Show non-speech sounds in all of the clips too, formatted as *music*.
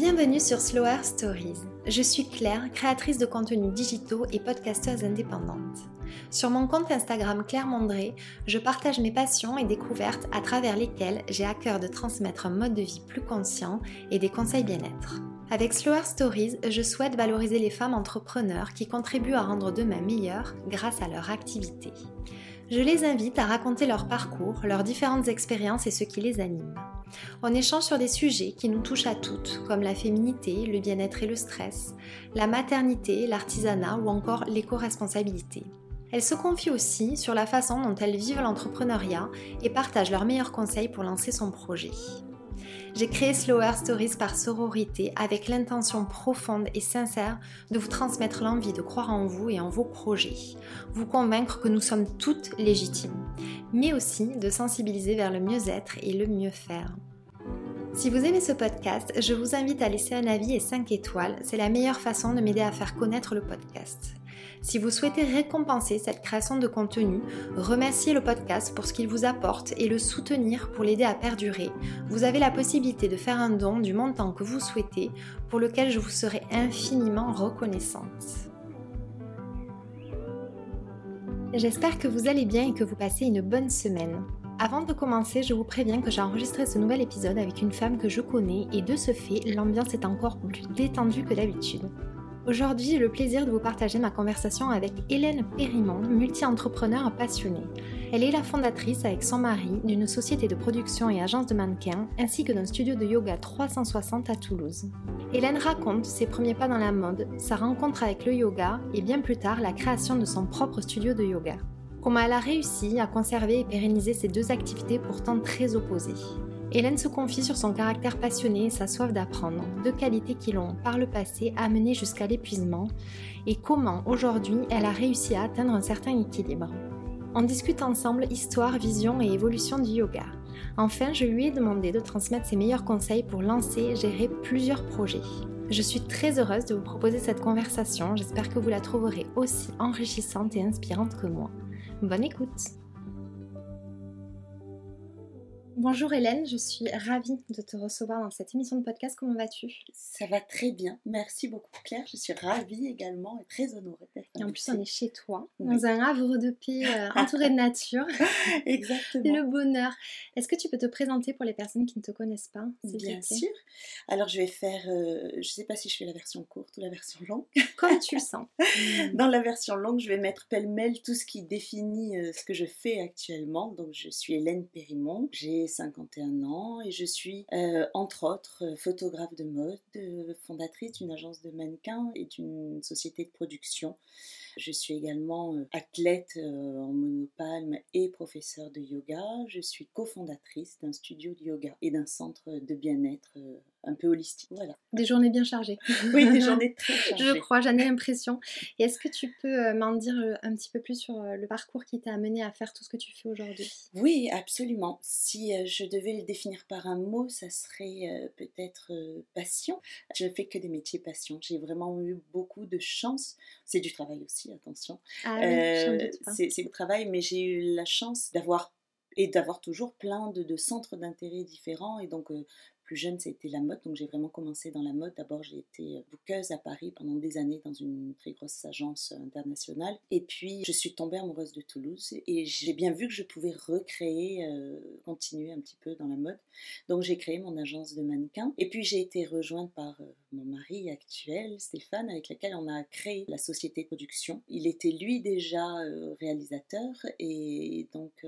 Bienvenue sur Slower Stories. Je suis Claire, créatrice de contenus digitaux et podcasteuse indépendante. Sur mon compte Instagram Claire Mondré, je partage mes passions et découvertes à travers lesquelles j'ai à cœur de transmettre un mode de vie plus conscient et des conseils bien-être. Avec Slower Stories, je souhaite valoriser les femmes entrepreneurs qui contribuent à rendre demain meilleur grâce à leur activité. Je les invite à raconter leur parcours, leurs différentes expériences et ce qui les anime. On échange sur des sujets qui nous touchent à toutes, comme la féminité, le bien-être et le stress, la maternité, l'artisanat ou encore l'éco-responsabilité. Elles se confient aussi sur la façon dont elles vivent l'entrepreneuriat et partagent leurs meilleurs conseils pour lancer son projet. J'ai créé Slower Stories par sororité avec l'intention profonde et sincère de vous transmettre l'envie de croire en vous et en vos projets, vous convaincre que nous sommes toutes légitimes, mais aussi de sensibiliser vers le mieux-être et le mieux faire. Si vous aimez ce podcast, je vous invite à laisser un avis et 5 étoiles, c'est la meilleure façon de m'aider à faire connaître le podcast. Si vous souhaitez récompenser cette création de contenu, remercier le podcast pour ce qu'il vous apporte et le soutenir pour l'aider à perdurer, vous avez la possibilité de faire un don du montant que vous souhaitez, pour lequel je vous serai infiniment reconnaissante. J'espère que vous allez bien et que vous passez une bonne semaine. Avant de commencer, je vous préviens que j'ai enregistré ce nouvel épisode avec une femme que je connais et de ce fait, l'ambiance est encore plus détendue que d'habitude. Aujourd'hui, j'ai le plaisir de vous partager ma conversation avec Hélène Périmond, multi-entrepreneur passionnée. Elle est la fondatrice avec son mari d'une société de production et agence de mannequins ainsi que d'un studio de yoga 360 à Toulouse. Hélène raconte ses premiers pas dans la mode, sa rencontre avec le yoga et bien plus tard la création de son propre studio de yoga. Comment elle a réussi à conserver et pérenniser ces deux activités pourtant très opposées. Hélène se confie sur son caractère passionné et sa soif d'apprendre, deux qualités qui l'ont par le passé amené jusqu'à l'épuisement, et comment aujourd'hui elle a réussi à atteindre un certain équilibre. On discute ensemble histoire, vision et évolution du yoga. Enfin, je lui ai demandé de transmettre ses meilleurs conseils pour lancer et gérer plusieurs projets. Je suis très heureuse de vous proposer cette conversation, j'espère que vous la trouverez aussi enrichissante et inspirante que moi. Bonne écoute Bonjour Hélène, je suis ravie de te recevoir dans cette émission de podcast. Comment vas-tu? Ça va très bien. Merci beaucoup Claire. Je suis ravie également et très honorée d'être Et en plus, on est chez toi, dans un havre de paix euh, entouré de nature. *laughs* Exactement. Le bonheur. Est-ce que tu peux te présenter pour les personnes qui ne te connaissent pas Bien sûr. Alors, je vais faire, euh, je ne sais pas si je fais la version courte ou la version longue. *laughs* Comme tu le sens. *laughs* dans la version longue, je vais mettre pêle-mêle tout ce qui définit euh, ce que je fais actuellement. Donc, je suis Hélène Périmont. J'ai 51 ans et je suis euh, entre autres photographe de mode, euh, fondatrice d'une agence de mannequins et d'une société de production. Je suis également athlète en monopalme et professeur de yoga. Je suis cofondatrice d'un studio de yoga et d'un centre de bien-être un peu holistique. Voilà. Des journées bien chargées. *laughs* oui, des journées *laughs* très chargées. Je crois, j'en ai l'impression. Et est-ce que tu peux euh, m'en dire euh, un petit peu plus sur euh, le parcours qui t'a amené à faire tout ce que tu fais aujourd'hui? Oui, absolument. Si je devais le définir par un mot, ça serait peut-être passion. Je ne fais que des métiers passion. J'ai vraiment eu beaucoup de chance. C'est du travail aussi, attention. Ah oui, c'est le travail, mais j'ai eu la chance d'avoir et d'avoir toujours plein de, centres d'intérêt différents et donc plus jeune, c'était la mode. Donc j'ai vraiment commencé dans la mode. D'abord, j'ai été bouqueuse à Paris pendant des années dans une très grosse agence internationale. Et puis, je suis tombée amoureuse de Toulouse et j'ai bien vu que je pouvais recréer, euh, continuer un petit peu dans la mode. Donc j'ai créé mon agence de mannequins. Et puis j'ai été rejointe par euh, mon mari actuel, Stéphane, avec lequel on a créé la société production. Il était lui déjà euh, réalisateur et donc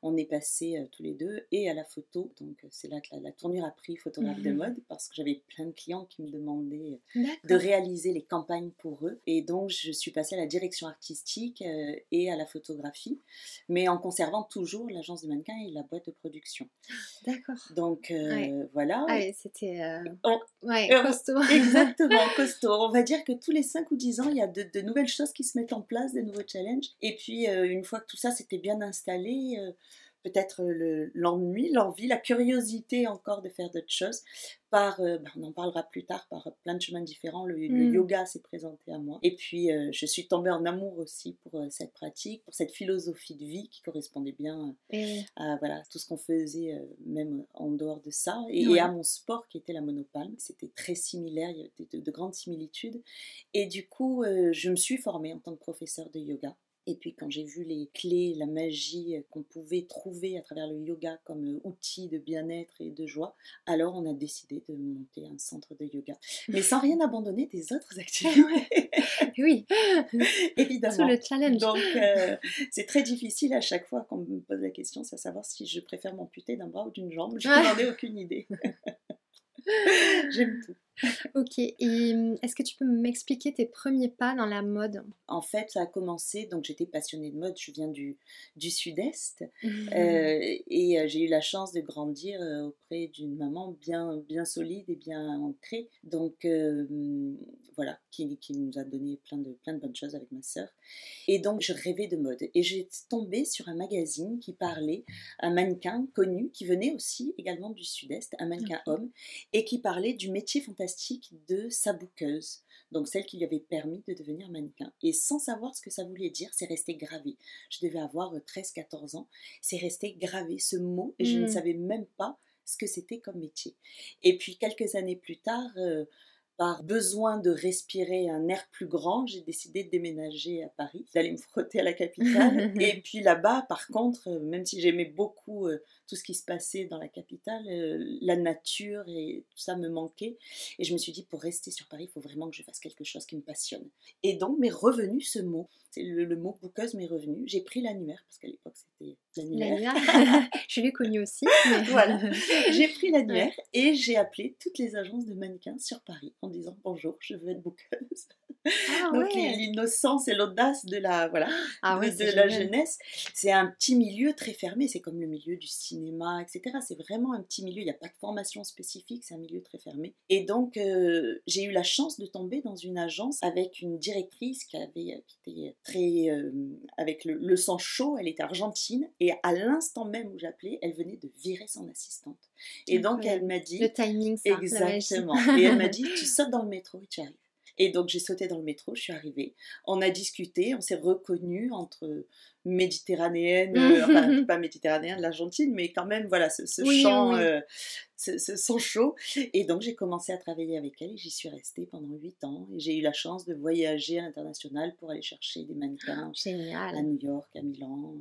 on est passé tous les deux et à la photo. Donc c'est là que la, tournure a pris photographe de mhm. mode parce que j'avais plein de clients qui me demandaient de réaliser les campagnes pour eux. Et donc je suis passée à la direction artistique et à la photographie, mais en conservant toujours l'agence de mannequins et la boîte de production. D'accord. Donc voilà. Ah, c'était costaud. *laughs* Exactement, costaud. On va dire que tous les 5 ou 10 ans, il y a de, de, nouvelles choses qui se mettent en place, des nouveaux challenges. Et puis une fois que tout ça s'était bien installé, peut-être l'ennui, l'envie, la curiosité encore de faire d'autres choses. Par, euh, ben, on en parlera plus tard, par plein de chemins différents, le, Mm. yoga s'est présenté à moi. Et puis, euh, je suis tombée en amour aussi pour euh, cette pratique, pour cette philosophie de vie qui correspondait bien à voilà, tout ce qu'on faisait, euh, même en dehors de ça, et, à mon sport qui était la monopalme. C'était très similaire, il y avait de, de grandes similitudes. Et du coup, euh, je me suis formée en tant que professeur de yoga. Et puis quand j'ai vu les clés, la magie euh, qu'on pouvait trouver à travers le yoga comme euh, outil de bien-être et de joie, alors on a décidé de monter un centre de yoga. Mais sans rien abandonner des autres *laughs* *laughs* activités, oui, *laughs* évidemment. le challenge. Donc, euh, c'est très difficile à chaque fois qu'on me pose la question, c'est à savoir si je préfère m'amputer d'un bras ou d'une jambe. Je n'en ai aucune idée. J'aime tout. *laughs* Ok, et hum, est-ce que tu peux m'expliquer tes premiers pas dans la mode? En fait, ça a commencé, donc j'étais passionnée de mode, je viens du, du sud-est, Mhm. euh, et euh, j'ai eu la chance de grandir euh, auprès d'une maman bien, bien solide et bien ancrée, donc euh, voilà, qui, qui nous a donné plein de, plein de bonnes choses avec ma sœur. Et donc, je rêvais de mode, et j'ai tombé sur un magazine qui parlait, un mannequin connu, qui venait aussi également du sud-est, un mannequin homme, et qui parlait du métier fantastique de sa bouqueuse, donc celle qui lui avait permis de devenir mannequin. Et sans savoir ce que ça voulait dire, c'est resté gravé. Je devais avoir 13-14 ans, c'est resté gravé ce mot, et je ne Mm. savais même pas ce que c'était comme métier. Et puis quelques années plus tard, euh, par besoin de respirer un air plus grand, j'ai décidé de déménager à Paris, d'aller me frotter à la capitale. *laughs* et puis là-bas, par contre, euh, même si j'aimais beaucoup euh, tout ce qui se passait dans la capitale, euh, la nature et tout ça me manquait. Et je me suis dit, pour rester sur Paris, il faut vraiment que je fasse quelque chose qui me passionne. Et donc m'est revenu ce mot. C'est le, le mot bouqueuse m'est revenu. J'ai pris l'annuaire, parce qu'à l'époque c'était l'annuaire. L'annuaire. *laughs* *laughs* je l'ai connu aussi. mais- *laughs* Voilà. J'ai pris l'annuaire et j'ai appelé toutes les agences de mannequins sur Paris en disant bonjour, je veux être bouqueuse. Ah Donc ouais. l'innocence et l'audace de la voilà Ah ouais, de, la jeunesse. C'est un petit milieu très fermé, c'est comme le milieu du cinéma, etc. C'est vraiment un petit milieu, il n'y a pas de formation spécifique, c'est un milieu très fermé. Et donc euh, j'ai eu la chance de tomber dans une agence avec une directrice qui, avait, qui était très... euh, avec le, le sang chaud, elle était argentine, et à l'instant même où j'appelais, elle venait de virer son assistante. Et donc elle m'a dit... Le timing, ça. Exactement. Et elle m'a dit, *laughs* tu sautes dans le métro et tu arrives. Et donc j'ai sauté dans le métro, je suis arrivée. On a discuté, on s'est reconnus entre méditerranéennes, euh, enfin *laughs* pas méditerranéennes, l'Argentine, mais quand même voilà ce, ce Oui, chant, oui. euh, ce, ce son chaud. Et donc j'ai commencé à travailler avec elle et j'y suis restée pendant huit ans. Et j'ai eu la chance de voyager à l'international pour aller chercher des mannequins à. New York, à Milan,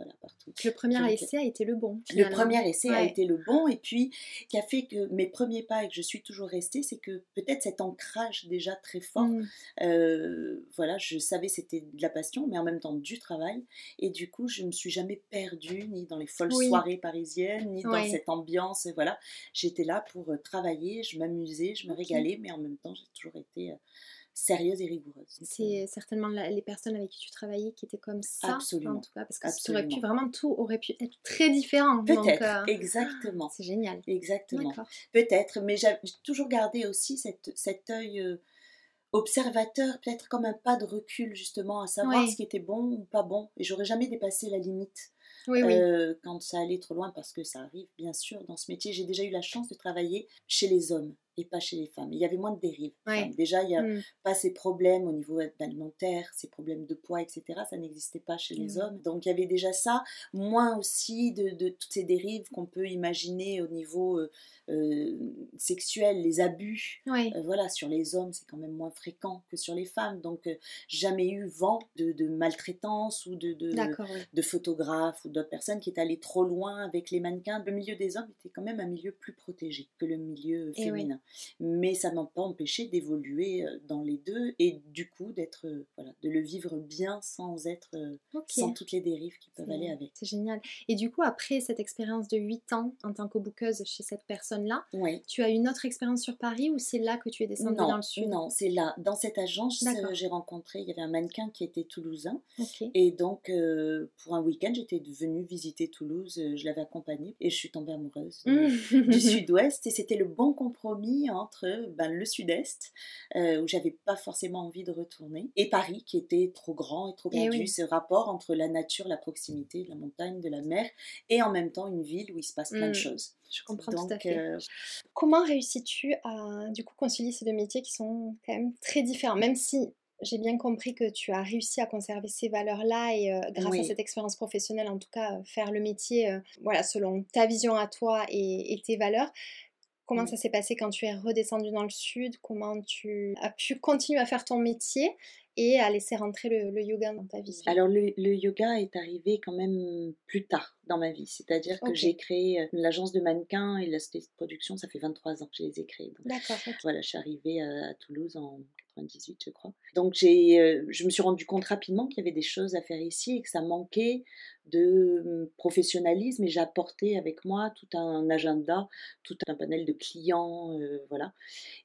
voilà partout. Le premier Donc, essai a été le bon. Le premier essai a été le bon et puis qui a fait que mes premiers pas et que je suis toujours restée, c'est que peut-être cet ancrage déjà très fort, Mm. euh, voilà, je savais c'était de la passion mais en même temps du travail et du coup je me suis jamais perdue ni dans les folles Oui. soirées parisiennes ni dans cette ambiance, voilà, j'étais là pour euh, travailler, je m'amusais, je me régalais mais en même temps j'ai toujours été euh, sérieuse et rigoureuse. Donc, euh, C'est certainement la- les personnes avec qui tu travaillais qui étaient comme ça, Absolument. en tout cas, parce que ça aurait pu vraiment tout aurait pu être très différent. Peut-être, euh, exactement. C'est génial. Exactement. Peut-être, mais j'ai toujours gardé aussi cette, cet œil euh, observateur, peut-être comme un pas de recul justement, à savoir ce qui était bon ou pas bon. Et j'aurais jamais dépassé la limite Oui, oui. euh, quand ça allait trop loin, parce que ça arrive bien sûr dans ce métier. J'ai déjà eu la chance de travailler chez les hommes et pas chez les femmes. Il y avait moins de dérives. Ouais. Enfin, déjà, il n'y a Mm. pas ces problèmes au niveau alimentaire, ces problèmes de poids, etc. Ça n'existait pas chez les Mm. hommes. Donc il y avait déjà ça, moins aussi de, de toutes ces dérives qu'on peut imaginer au niveau euh, euh, sexuel, les abus. Ouais. Euh, voilà, sur les hommes, c'est quand même moins fréquent que sur les femmes. Donc jamais eu vent de, de maltraitance ou de, de, photographes ou d'autres personnes qui étaient allées trop loin avec les mannequins. Le milieu des hommes était quand même un milieu plus protégé que le milieu féminin. Mais ça m'a pas empêché d'évoluer dans les deux et du coup d'être voilà, de le vivre bien sans être euh, Ok. sans toutes les dérives qui peuvent aller avec. C'est génial. Et du coup, après cette expérience de 8 ans en tant que bookeuse chez cette personne-là, Oui. tu as une autre expérience sur Paris ou c'est là que tu es descendue Non, dans le sud? non, c'est là. Dans cette agence, euh, j'ai rencontré, il y avait un mannequin qui était toulousain. Et donc, euh, pour un week-end, j'étais venue visiter Toulouse, je l'avais accompagné et je suis tombée amoureuse de- Mm. du *laughs* sud-ouest. Et c'était le bon compromis compromis entre ben, le sud-est, où j'avais pas forcément envie de retourner, et Paris, qui était trop grand et trop Eh perdu. Ce rapport entre la nature, la proximité la montagne, de la mer, et en même temps une ville où il se passe plein de Mm. choses. Je comprends tout à Donc, fait. euh, Comment réussis-tu à du coup concilier ces deux métiers qui sont quand même très différents, même si j'ai bien compris que tu as réussi à conserver ces valeurs-là et euh, grâce à cette expérience professionnelle, en tout cas, euh, faire le métier, euh, voilà, selon ta vision à toi et, et tes valeurs. Comment Mm. ça s'est passé quand tu es redescendu dans le sud? Comment tu as pu continuer à faire ton métier? Et à laisser rentrer le, le yoga dans ta vie? Alors le, le yoga est arrivé quand même plus tard dans ma vie, c'est-à-dire que j'ai créé euh, l'agence de mannequins et la société de production, ça fait 23 ans que je les ai créés. D'accord, ok. Voilà, je suis arrivée à, à Toulouse en 98, je crois. Donc j'ai, euh, je me suis rendu compte rapidement qu'il y avait des choses à faire ici et que ça manquait de hum, professionnalisme et j'ai apporté avec moi tout un agenda, tout un panel de clients, euh, voilà.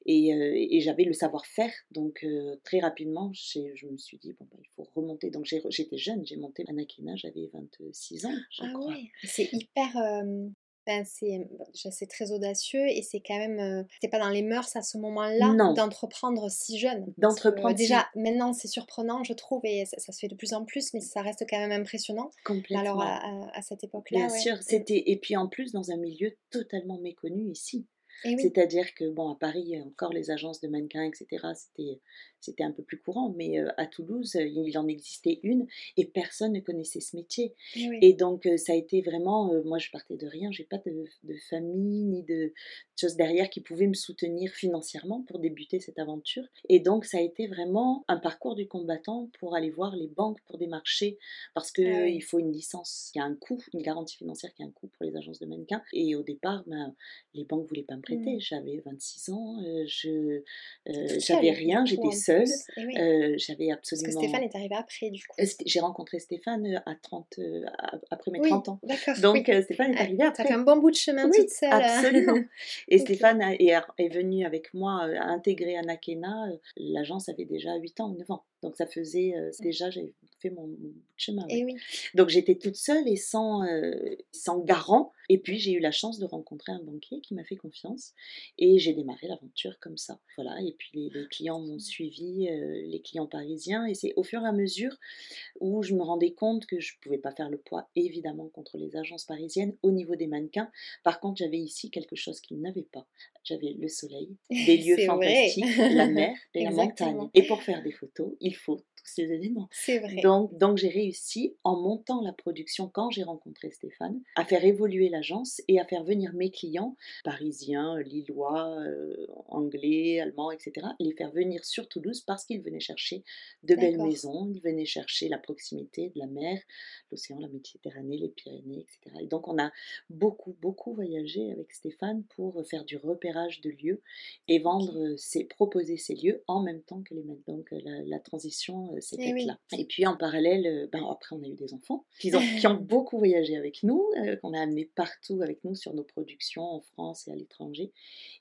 Et, euh, et j'avais le savoir-faire, donc euh, très rapidement, j'ai- je me suis dit, bon, bah, il faut remonter. Donc j'ai j'étais jeune, j'ai monté Anakina, j'avais 26 ans, je Ah crois. ouais, c'est hyper. euh, ben, c'est très audacieux et c'est quand même. euh, c'est pas dans les mœurs à ce moment-là Non. d'entreprendre si jeune. Que, D'entreprendre si- déjà, maintenant, c'est surprenant, je trouve, et ça, ça se fait de plus en plus, mais ça reste quand même impressionnant. Complètement. alors, à, à- à cette époque-là, Bien ouais. sûr, c'était et puis en plus dans un milieu totalement méconnu ici. Oui, C'est-à-dire que bon, à Paris, encore les agences de mannequins, etc. C'était c'était un peu plus courant, mais euh, à Toulouse, euh, il en existait une et personne ne connaissait ce métier. et oui. Et donc euh, ça a été vraiment, moi je partais de rien, j'ai pas de, de famille ni de choses derrière qui pouvaient me soutenir financièrement pour débuter cette aventure. Et donc ça a été vraiment un parcours du combattant pour aller voir les banques pour démarcher parce que Ah oui. il faut une licence qui a un coût, une garantie financière qui a un coût pour les agences de mannequins. Et au départ, ben, les banques voulaient pas me prêter. Mm. J'avais 26 ans, euh, je euh, j'avais rien, j'étais seule, oui. euh, j'avais Parce que absolument. Stéphane est arrivé après, du coup. Euh, J'ai rencontré Stéphane euh, à 30, à- après mes Oui, 30 ans. d'accord. Donc Stéphane est Ah, arrivé après. fait un bon bout de chemin toute seule. absolument. *laughs* Et. Stéphane a- est, est venu avec moi à intégrer Anakena. L'agence avait déjà 8 ans ou 9 ans. Donc ça faisait euh, déjà, j'avais fait mon, mon bout de chemin. ouais. Et oui. Donc j'étais toute seule et sans, sans garant. Et puis j'ai eu la chance de rencontrer un banquier qui m'a fait confiance. Et j'ai démarré l'aventure comme ça. Voilà. Et puis les, les clients m'ont suivi, euh, les clients parisiens. Et c'est au fur et à mesure où je me rendais compte que je ne pouvais pas faire le poids, évidemment, contre les agences parisiennes au niveau des mannequins. Par contre, j'avais ici quelque chose qu'ils n'avaient pas. J'avais le soleil, des *laughs* lieux fantastiques, la mer *laughs* et la montagne. Et pour faire des photos, il faut tous ces éléments. C'est vrai. Donc, donc j'ai réussi, en montant la production quand j'ai rencontré Stéphane, à faire évoluer l'agence et à faire venir mes clients, parisiens, lillois, euh, anglais, allemands, etc., les faire venir sur Toulouse parce qu'ils venaient chercher de belles maisons, ils venaient chercher la proximité de la mer, l'océan, la Méditerranée, les Pyrénées, etc. Et donc on a beaucoup, beaucoup voyagé avec Stéphane pour faire du repérage de lieux et vendre, ces, proposer ces lieux en même temps que les maîtres. Donc euh, la, la transition euh, s'est Eh faite oui. là. Et puis en parallèle, ben, après on a eu des enfants qui ont, qui ont *laughs* beaucoup voyagé avec nous, euh, qu'on a amenés partout avec nous sur nos productions en France et à l'étranger.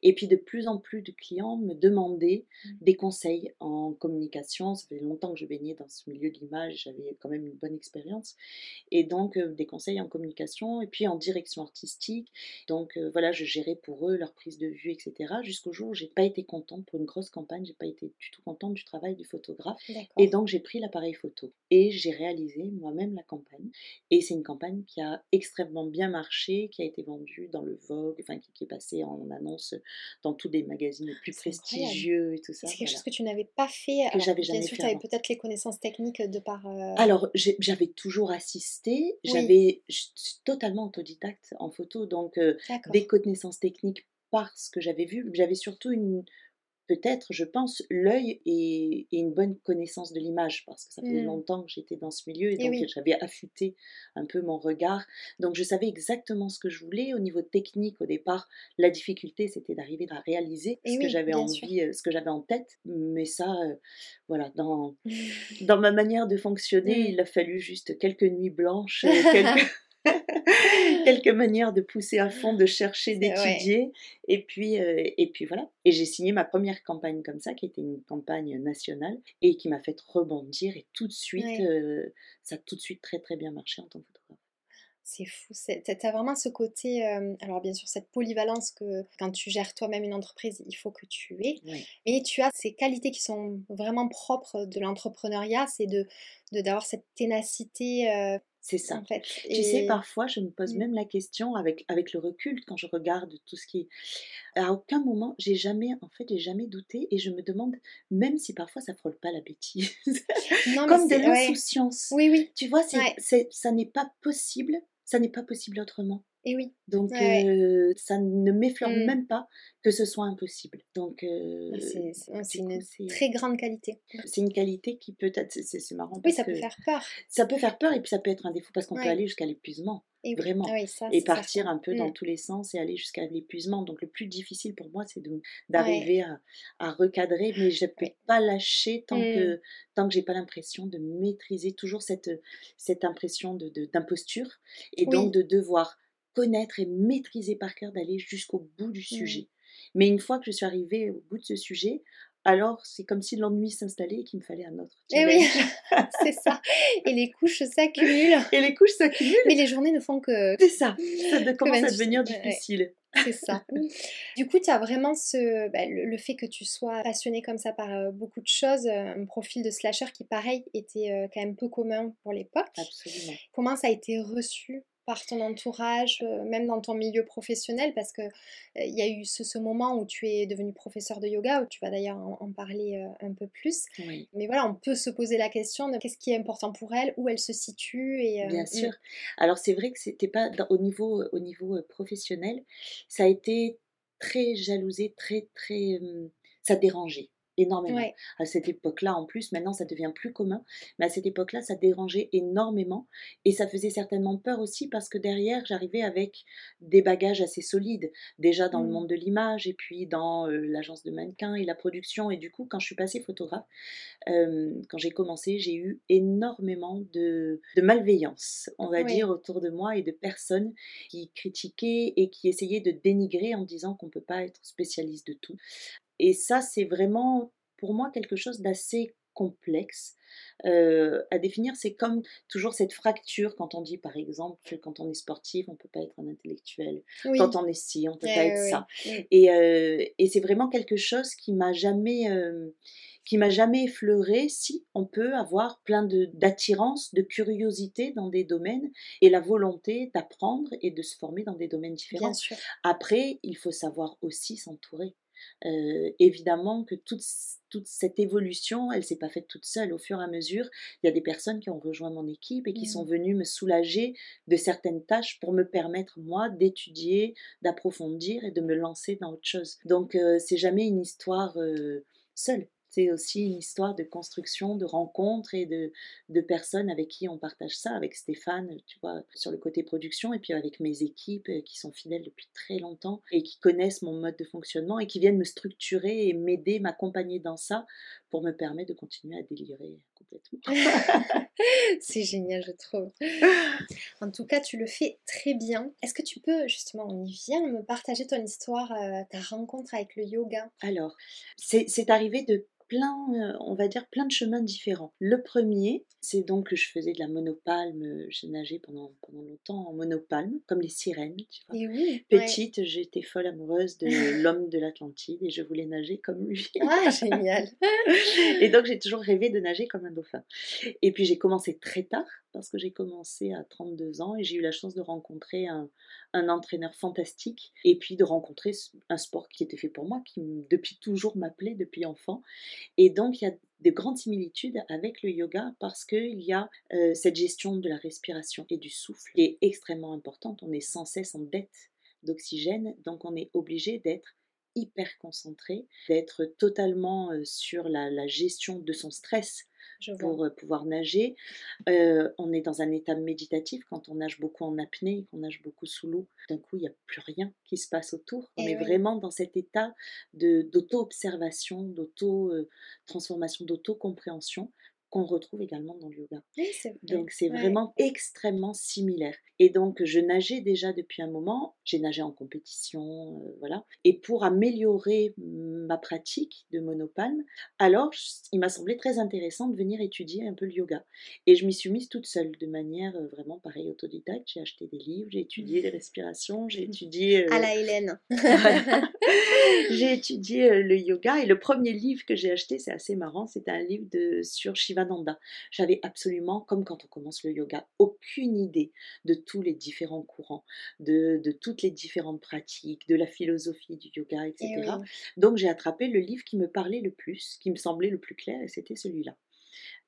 Et puis de plus en plus de clients me demandaient Mm. des conseils en communication. Ça faisait longtemps que je baignais dans ce milieu de l'image, j'avais quand même une bonne expérience. Et donc euh, des conseils en communication et puis en direction artistique. Donc euh, voilà, je gérais pour eux leur prise de vue, etc. Jusqu'au jour où j'ai pas été contente pour une grosse campagne, j'ai pas été du tout contente du travail du photographe. Et donc j'ai pris l'appareil photo et j'ai réalisé moi-même la campagne. Et c'est une campagne qui a extrêmement bien marché, qui a été vendue dans le Vogue, enfin qui, qui est passée en annonce dans tous les magazines les plus incroyable. prestigieux et tout ça. C'est quelque voilà. chose que tu n'avais pas fait. alors, j'avais bien jamais sûr, fait tu avais peut-être les connaissances techniques de par. euh, Alors, j'avais toujours assisté, Oui. j'avais je suis totalement autodidacte en photo, donc euh, des connaissances techniques parce que j'avais vu, j'avais surtout une, peut-être, je pense, l'œil et, et une bonne connaissance de l'image, parce que ça faisait Mm. longtemps que j'étais dans ce milieu et donc oui. j'avais affûté un peu mon regard. Donc je savais exactement ce que je voulais. Au niveau technique, au départ, la difficulté, c'était d'arriver à réaliser ce que j'avais sûr. envie, euh, ce que j'avais en tête. Mais ça, euh, voilà, dans, *laughs* dans ma manière de fonctionner, Mm. il a fallu juste quelques nuits blanches, euh, quelques... *laughs* *laughs* quelques manières de pousser à fond, de chercher, d'étudier, et puis euh, et puis voilà. Et j'ai signé ma première campagne comme ça, qui était une campagne nationale et qui m'a fait rebondir. Et tout de suite, Ouais. euh, ça a tout de suite très très bien marché en tant que photographe. C'est fou. Tu as vraiment ce côté. euh, alors, bien sûr, cette polyvalence que quand tu gères toi-même une entreprise, il faut que tu aies. Oui. Mais tu as ces qualités qui sont vraiment propres de l'entrepreneuriat c'est de de- d'avoir cette ténacité, euh, C'est ça. en fait. Tu sais, parfois, je me pose Mm. même la question avec, avec le recul quand je regarde tout ce qui. À aucun moment, j'ai jamais, en fait, j'ai jamais douté et je me demande même si parfois ça frôle pas la bêtise. Non, *laughs* Comme de. Ouais. l'insouciance. Oui, oui. Tu vois, c'est, Ouais. c'est- ça n'est pas possible, ça n'est pas possible autrement. Et oui. Donc, Ouais, euh, ça ne m'effleure Mm. même pas que ce soit impossible. Donc, euh, Ah, C'est une très grande qualité. c'est une qualité qui peut être. C'est, marrant Oui, ça peut faire peur. ça peut faire peur et puis ça peut être un défaut parce qu'on peut aller jusqu'à l'épuisement. Et oui. Vraiment. Ah oui, ça, et partir un peu dans Mm. tous les sens et aller jusqu'à l'épuisement. Donc le plus difficile pour moi, c'est Ouais. d'arriver à, à recadrer, mais je ne peux Ouais. pas lâcher tant Mm. que tant que j'ai pas l'impression de maîtriser toujours cette, cette impression de, d'imposture et donc de devoir connaître et maîtriser par cœur, d'aller jusqu'au bout du Mm. sujet. Mais une fois que je suis arrivée au bout de ce sujet, alors c'est comme si l'ennui s'installait et qu'il me fallait un autre Eh oui, *laughs* c'est ça. Et les couches s'accumulent. Et les couches s'accumulent. Mais les journées ne font que, C'est ça, ça de- commence à 28. devenir ouais, difficile. c'est ça. Du coup, tu as vraiment ce, bah, le, le fait que tu sois passionné comme ça par euh, beaucoup de choses, euh, un profil de slasher qui, pareil, était euh, quand même peu commun pour l'époque. Absolument. Comment ça a été reçu? Par ton entourage, euh, même dans ton milieu professionnel, parce que euh, il y a eu ce, ce moment où tu es devenu professeur de yoga, où tu vas d'ailleurs en, en parler euh, un peu plus. Oui. Mais voilà, on peut se poser la question de qu'est-ce qui est important pour elle, où elle se situe et Bien mm, sûr. Alors c'est vrai que c'était pas dans- au niveau au niveau professionnel, ça a été très jalousé, très très ça dérangeait énormément. ouais, À cette époque-là, en plus, maintenant ça devient plus commun, mais à cette époque-là, ça dérangeait énormément et ça faisait certainement peur aussi parce que derrière, j'arrivais avec des bagages assez solides, déjà dans le mm, monde de l'image et puis dans euh, l'agence de mannequins et la production. Et du coup, quand je suis passée photographe, euh, quand j'ai commencé, j'ai eu énormément de, de malveillance, on va dire, autour de moi et de personnes qui critiquaient et qui essayaient de dénigrer en disant qu'on ne peut pas être spécialiste de tout. Et ça, c'est vraiment pour moi quelque chose d'assez complexe euh, à définir. C'est comme toujours cette fracture quand on dit, par exemple, que quand on est sportif, on ne peut pas être un intellectuel. oui, Quand on est ci, on ne peut pas ouais, être ça. Et, euh, et c'est vraiment quelque chose qui m'a jamais, euh, qui m'a jamais effleuré. Si on peut avoir plein d'attirance, de curiosité dans des domaines et la volonté d'apprendre et de se former dans des domaines différents. Après, il faut savoir aussi s'entourer. Euh, évidemment que toute, toute cette évolution, elle s'est pas faite toute seule. Au fur et à mesure, il y a des personnes qui ont rejoint mon équipe et qui sont Mm, venues me soulager de certaines tâches pour me permettre, moi, d'étudier, d'approfondir et de me lancer dans autre chose. Donc, euh, c'est jamais une histoire euh, seule. C'est aussi une histoire de construction, de rencontres et de, de personnes avec qui on partage ça, avec Stéphane, tu vois, sur le côté production, et puis avec mes équipes euh, qui sont fidèles depuis très longtemps et qui connaissent mon mode de fonctionnement et qui viennent me structurer et m'aider, m'accompagner dans ça pour me permettre de continuer à délirer complètement. *laughs* C'est génial, je trouve. En tout cas, tu le fais très bien. Est-ce que tu peux, justement, on y vient, me partager ton histoire, euh, ta rencontre avec le yoga? Alors, c'est arrivé de plein, euh, on va dire, plein de chemins différents. Le premier, c'est donc que je faisais de la monopalme, j'ai nagé pendant, pendant longtemps en monopalme, comme les sirènes, tu vois. Et oui, ouais. Petite, j'étais folle amoureuse de l'homme de l'Atlantide et je voulais nager comme lui. Ah, génial. *laughs* *laughs* Et donc j'ai toujours rêvé de nager comme un dauphin. Et puis j'ai commencé très tard parce que j'ai commencé à 32 ans et j'ai eu la chance de rencontrer un, entraîneur fantastique et puis de rencontrer un sport qui était fait pour moi, qui depuis toujours m'appelait depuis enfant. Et donc il y a de grandes similitudes avec le yoga parce qu'il y a euh, cette gestion de la respiration et du souffle qui est extrêmement importante. On est sans cesse en dette d'oxygène, donc on est obligé d'être hyper concentré, d'être totalement sur la, la gestion de son stress pour pouvoir nager. Euh, on est dans un état méditatif quand on nage beaucoup en apnée, qu'on nage beaucoup sous l'eau. D'un coup, il n'y a plus rien qui se passe autour. On Eh est oui. vraiment dans cet état d'auto-observation, d'auto-transformation, d'auto-compréhension qu'on retrouve également dans le yoga. Oui, c'est vrai. Donc c'est Ouais. vraiment extrêmement similaire. Et donc je nageais déjà depuis un moment, j'ai nagé en compétition, euh, voilà. Et pour améliorer ma pratique de monopalme, alors je- il m'a semblé très intéressant de venir étudier un peu le yoga. Et je m'y suis mise toute seule, de manière euh, vraiment pareil autodidacte. J'ai acheté des livres, j'ai étudié les respirations, j'ai *laughs* étudié... À euh, la Hélène. *laughs* j'ai étudié euh, le yoga et le premier livre que j'ai acheté, c'est assez marrant, c'était un livre de, sur Shivananda. J'avais absolument, comme quand on commence le yoga, aucune idée de tous les différents courants, de, de toutes les différentes pratiques, de la philosophie du yoga, etc. Et oui. Donc j'ai attrapé le livre qui me parlait le plus, qui me semblait le plus clair, et c'était celui-là.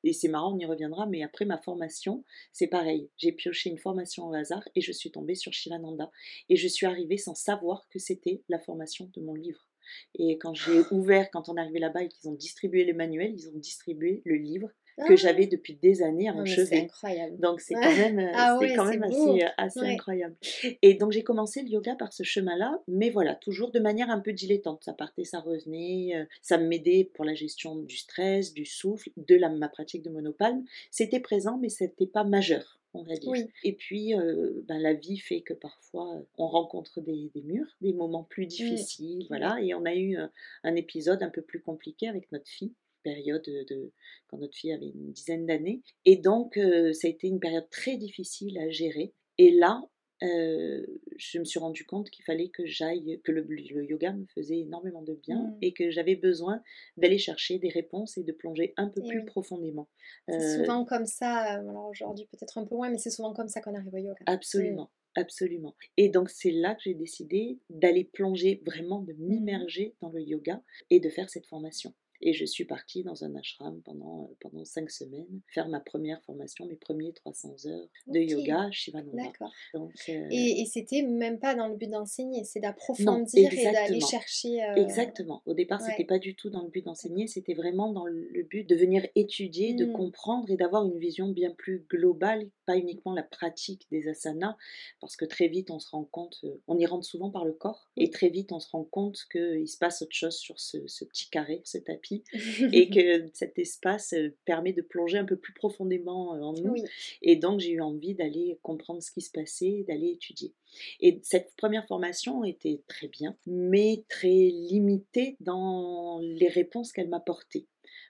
Et c'est marrant, on y reviendra, mais après ma formation, c'est pareil. J'ai pioché une formation au hasard et je suis tombée sur Shivananda. Et je suis arrivée sans savoir que c'était la formation de mon livre. Et quand j'ai ouvert, quand on est arrivé là-bas et qu'ils ont distribué les manuels, ils ont distribué le livre que Ah, j'avais depuis des années à mon mais C'est chevet. incroyable. Donc c'est quand même, Ah ouais, quand même *laughs* assez, euh, assez Ouais. incroyable. Et donc j'ai commencé le yoga par ce chemin-là, mais voilà, toujours de manière un peu dilettante. Ça partait, ça revenait, euh, ça m'aidait pour la gestion du stress, du souffle, de la, ma pratique de monopalme. C'était présent, mais c'était pas majeur. On va dire. Oui. Et puis, euh, ben, la vie fait que parfois on rencontre des, des murs, des moments plus difficiles, voilà. Et on a eu un, un épisode un peu plus compliqué avec notre fille période de quand notre fille avait une dizaine d'années et donc euh, ça a été une période très difficile à gérer et là euh, je me suis rendu compte qu'il fallait que j'aille que le, le yoga me faisait énormément de bien Mm. et que j'avais besoin d'aller chercher des réponses et de plonger un peu Et plus oui. profondément C'est Euh, souvent comme ça, alors aujourd'hui peut-être un peu moins, mais c'est souvent comme ça qu'on arrive au yoga. Absolument, absolument. Et donc c'est là que j'ai décidé d'aller plonger, vraiment de m'immerger dans le yoga et de faire cette formation. Et je suis partie dans un ashram pendant, euh, pendant cinq semaines, faire ma première formation, mes premiers 300 heures de yoga Shivananda. D'accord. Donc, euh, Et, et c'était même pas dans le but d'enseigner, c'est d'approfondir et d'aller chercher. euh, Exactement. Au départ, ouais. c'était pas du tout dans le but d'enseigner, c'était vraiment dans le but de venir étudier, de Mm. comprendre et d'avoir une vision bien plus globale, pas uniquement la pratique des asanas, parce que très vite on se rend compte, on y rentre souvent par le corps, et Oui. très vite on se rend compte qu'il se passe autre chose sur ce, ce petit carré, ce tapis, et *laughs* que cet espace euh, permet de plonger un peu plus profondément euh, en nous. oui. Et donc, j'ai eu envie d'aller comprendre ce qui se passait, d'aller étudier. Et cette première formation était très bien, mais très limitée dans les réponses qu'elle m'apportait.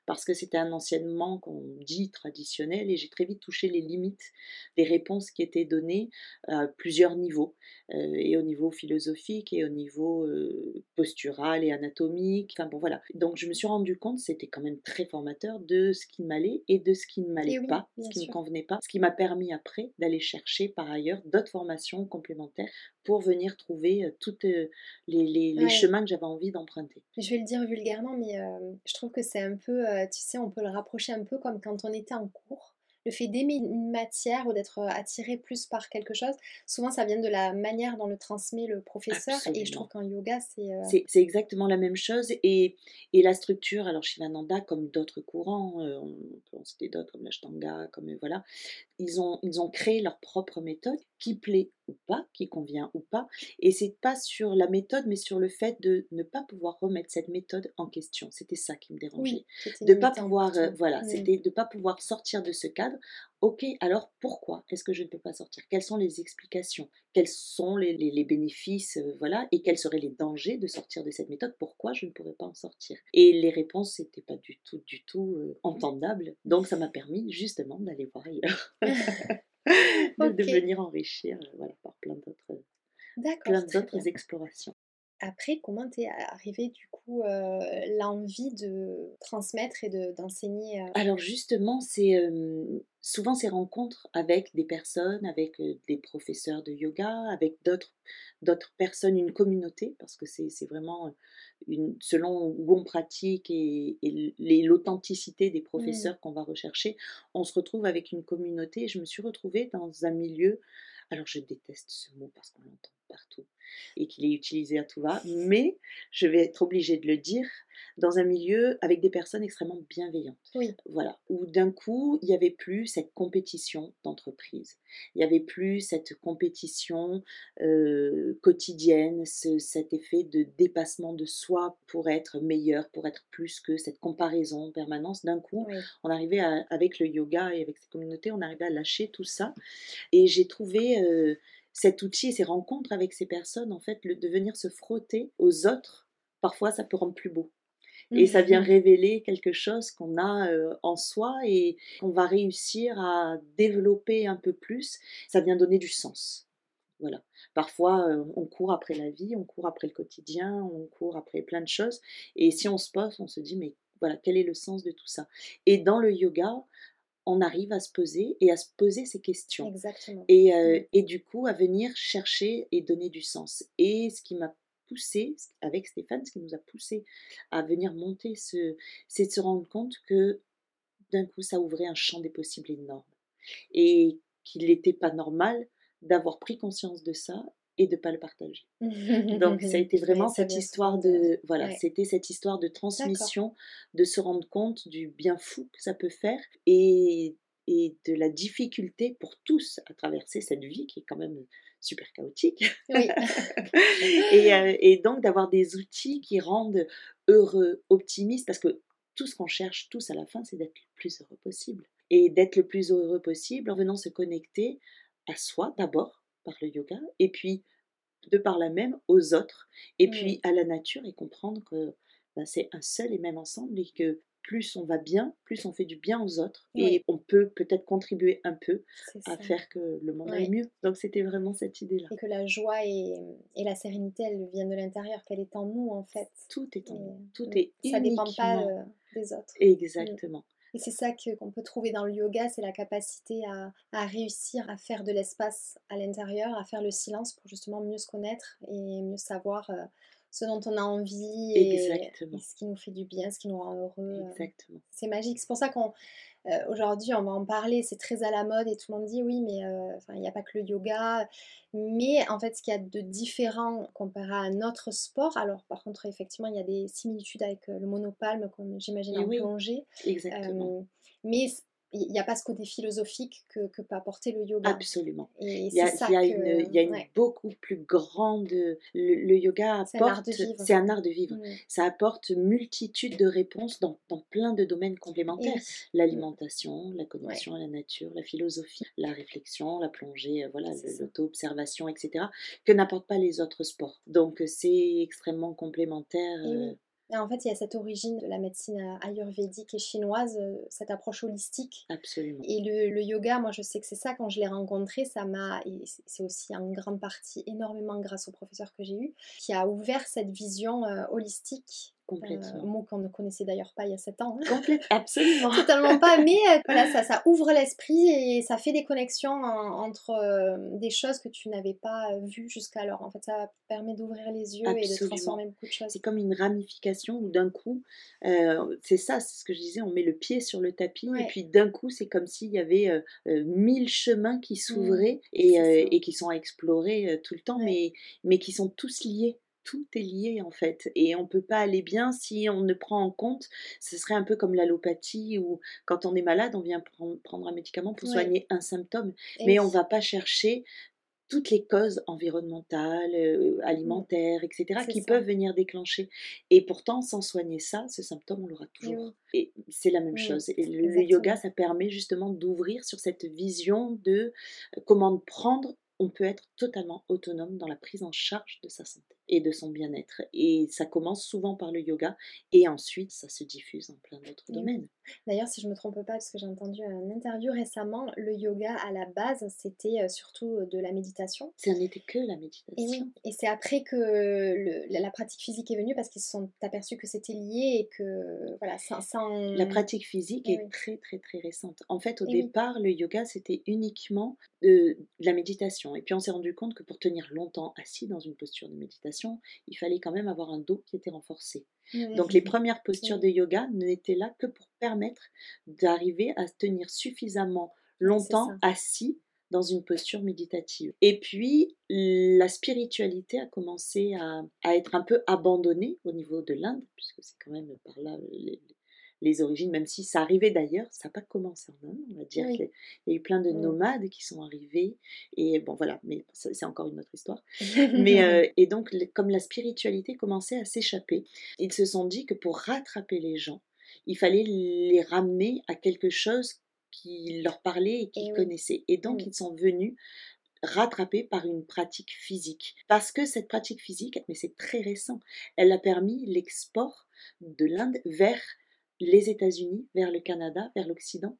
Parce que c'était un enseignement qu'on dit traditionnel et j'ai très vite touché les limites des réponses qui étaient données à plusieurs niveaux, euh, et au niveau philosophique et au niveau euh, postural et anatomique. Enfin bon, voilà. Donc je me suis rendu compte, c'était quand même très formateur de ce qui m'allait et de ce qui ne m'allait oui, pas, ce qui ne me convenait pas, ce qui m'a permis après d'aller chercher par ailleurs d'autres formations complémentaires pour venir trouver euh, toutes les, chemins que j'avais envie d'emprunter. Je vais le dire vulgairement, mais euh, je trouve que c'est un peu, tu sais, on peut le rapprocher un peu comme quand on était en cours. Le fait d'aimer une matière ou d'être euh, attiré plus par quelque chose, souvent ça vient de la manière dont le transmet le professeur. Et je trouve qu'en yoga, c'est. euh, C'est c'est exactement la même chose et, et la structure, alors Shivananda comme d'autres courants, euh, on peut en citer d'autres comme l'Ashtanga, comme euh, voilà, ils ont, ils ont créé leur propre méthode qui plaît ou pas, qui convient ou pas, et c'est pas sur la méthode mais sur le fait de ne pas pouvoir remettre cette méthode en question. C'était ça qui me dérangeait. oui, de pas pouvoir euh, voilà c'était de pas pouvoir sortir de ce cadre ok alors pourquoi est-ce que je ne peux pas sortir? Quelles sont les explications? Quels sont les, les- les bénéfices euh, voilà et quels seraient les dangers de sortir de cette méthode? Pourquoi je ne pourrais pas en sortir? Et les réponses n'étaient pas du tout du tout euh, entendables. Donc ça m'a permis justement d'aller voir ailleurs. De, *laughs* de Ok. venir enrichir euh, voilà par plein d'autres plein explorations Après, comment t'es arrivé du coup euh, l'envie de transmettre et de- d'enseigner euh, Alors justement, c'est euh, souvent ces rencontres avec des personnes, avec euh, des professeurs de yoga, avec d'autres d'autres personnes, une communauté, parce que c'est vraiment une, selon où on pratique et, l'authenticité des professeurs qu'on va rechercher, on se retrouve avec une communauté. Je me suis retrouvée dans un milieu, alors je déteste ce mot parce qu'on l'entend partout et qu'il est utilisé à tout va, mais je vais être obligée de le dire, dans un milieu avec des personnes extrêmement bienveillantes. Oui. Voilà, où d'un coup, il n'y avait plus cette compétition d'entreprise. Il n'y avait plus cette compétition euh, quotidienne, cet effet de dépassement de soi pour être meilleur, pour être plus que cette comparaison en permanence. D'un coup, on arrivait avec le yoga et avec ces communautés, on arrivait à lâcher tout ça. Et j'ai trouvé euh, cet outil et ces rencontres avec ces personnes, en fait, le, de venir se frotter aux autres, parfois ça peut rendre plus beau. Et ça vient mmh. révéler quelque chose qu'on a euh, en soi et qu'on va réussir à développer un peu plus. Ça vient donner du sens. Voilà. Parfois, euh, on court après la vie, on court après le quotidien, on court après plein de choses. Et si on se pose, on se dit, mais voilà, quel est le sens de tout ça? Et dans le yoga, on arrive à se poser et à se poser ces questions. Exactement. Et, euh, mmh. et du coup, à venir chercher et donner du sens. Et ce qui m'a poussé, avec Stéphane, ce qui nous a poussé à venir monter, ce, c'est de se rendre compte que d'un coup, ça ouvrait un champ des possibles énorme. Et qu'il n'était pas normal d'avoir pris conscience de ça et de pas le partager. Donc ça a été *laughs* vraiment cette histoire de voilà, c'était cette histoire de transmission, de se rendre compte du bien fou que ça peut faire et et de la difficulté pour tous à traverser cette vie qui est quand même super chaotique. *laughs* et, euh, et, donc d'avoir des outils qui rendent heureux, optimistes, parce que tout ce qu'on cherche tous à la fin, c'est d'être le plus heureux possible. Et d'être le plus heureux possible en venant se connecter à soi d'abord par le yoga, et puis de par là même aux autres, et puis à la nature, et comprendre que ben, c'est un seul et même ensemble, et que plus on va bien, plus on fait du bien aux autres et on peut peut-être contribuer un peu à faire que le monde aille mieux. Donc c'était vraiment cette idée-là. Et que la joie et, la sérénité, elles viennent de l'intérieur, qu'elle est en nous en fait. Tout est en nous. Tout est Ça ne dépend pas euh, des autres. Exactement. Et c'est ça qu'on peut trouver dans le yoga, c'est la capacité à, à, réussir à faire de l'espace à l'intérieur, à faire le silence pour justement mieux se connaître et mieux savoir euh, ce dont on a envie et, ce qui nous fait du bien, ce qui nous rend heureux. Euh. Exactement. C'est magique. C'est pour ça qu'on euh, aujourd'hui on va en parler. C'est très à la mode et tout le monde dit oui, mais euh, il n'y a pas que le yoga. Mais en fait, ce qu'il y a de différent comparé à un autre sport, alors par contre, effectivement, il y a des similitudes avec le monopalme, comme j'imagine en plongée. Exactement. mais il n'y a pas ce côté philosophique que, que peut apporter le yoga. Absolument. il y a, une, beaucoup plus grande. Le, yoga apporte. C'est un art de vivre. Mmh. Ça apporte multitude de réponses dans, dans plein de domaines complémentaires. L'alimentation, la connexion à la nature, la philosophie, la réflexion, la plongée, euh, voilà, l'auto-observation, etc. que n'apportent pas les autres sports. Donc c'est extrêmement complémentaire. Euh, en fait, il y a cette origine de la médecine euh, ayurvédique et chinoise, euh, cette approche holistique. Absolument. Et le, yoga, moi, je sais que c'est ça, quand je l'ai rencontré, ça m'a, et c'est aussi en grande partie énormément grâce au professeur que j'ai eu, qui a ouvert cette vision euh, holistique Complètement. Euh, mot qu'on ne connaissait d'ailleurs pas il y a 7 ans. Hein. Complètement, *laughs* absolument. Totalement pas, *laughs* mais euh, voilà, ça, ça ouvre l'esprit et ça fait des connexions entre euh, des choses que tu n'avais pas vues jusqu'alors. En fait, ça permet d'ouvrir les yeux et de transformer beaucoup de choses. C'est comme une ramification où d'un coup, c'est ça, c'est ce que je disais, on met le pied sur le tapis et puis d'un coup, c'est comme s'il y avait mille chemins qui mmh. s'ouvraient et, et, qui sont à explorer tout le temps, mais, mais qui sont tous liés tout est lié en fait. Et on ne peut pas aller bien si on ne prend en compte, ce serait un peu comme l'allopathie où quand on est malade, on vient prendre un médicament pour soigner un symptôme, mais on ne va pas chercher toutes les causes environnementales, euh, mmh. alimentaires, etc., qui peuvent venir déclencher. Et pourtant, sans soigner ça, ce symptôme, on l'aura toujours. Et c'est la même chose. Et le, yoga, ça permet justement d'ouvrir sur cette vision de comment prendre on peut être totalement autonome dans la prise en charge de sa santé et de son bien-être. Et ça commence souvent par le yoga et ensuite ça se diffuse en plein d'autres domaines. D'ailleurs, si je ne me trompe pas, parce que j'ai entendu un interview récemment, le yoga à la base c'était euh, surtout euh, de la méditation. Ça n'était que la méditation. Et oui, et c'est après que la pratique physique est venue parce qu'ils se sont aperçus que c'était lié et que voilà, ça, La pratique physique est très très très récente. En fait, au départ, le yoga c'était uniquement de la méditation. Et puis on s'est rendu compte que pour tenir longtemps assis dans une posture de méditation, il fallait quand même avoir un dos qui était renforcé. Donc les premières postures de yoga n'étaient là que pour permettre d'arriver à tenir suffisamment longtemps assis dans une posture méditative. Et puis, la spiritualité a commencé à, être un peu abandonnée au niveau de l'Inde, puisque c'est quand même par là les, origines, même si ça arrivait d'ailleurs, ça n'a pas commencé en Inde, on va dire qu'il y a eu plein de mmh. nomades qui sont arrivés, et bon voilà, mais c'est encore une autre histoire. *laughs* mais, euh, et donc, comme la spiritualité commençait à s'échapper, ils se sont dit que pour rattraper les gens, il fallait les ramener à quelque chose qui leur parlait et qu'ils connaissaient. Et donc, ils sont venus rattrapés par une pratique physique. Parce que cette pratique physique, mais c'est très récent, elle a permis l'export de l'Inde vers les États-Unis, vers le Canada, vers l'Occident.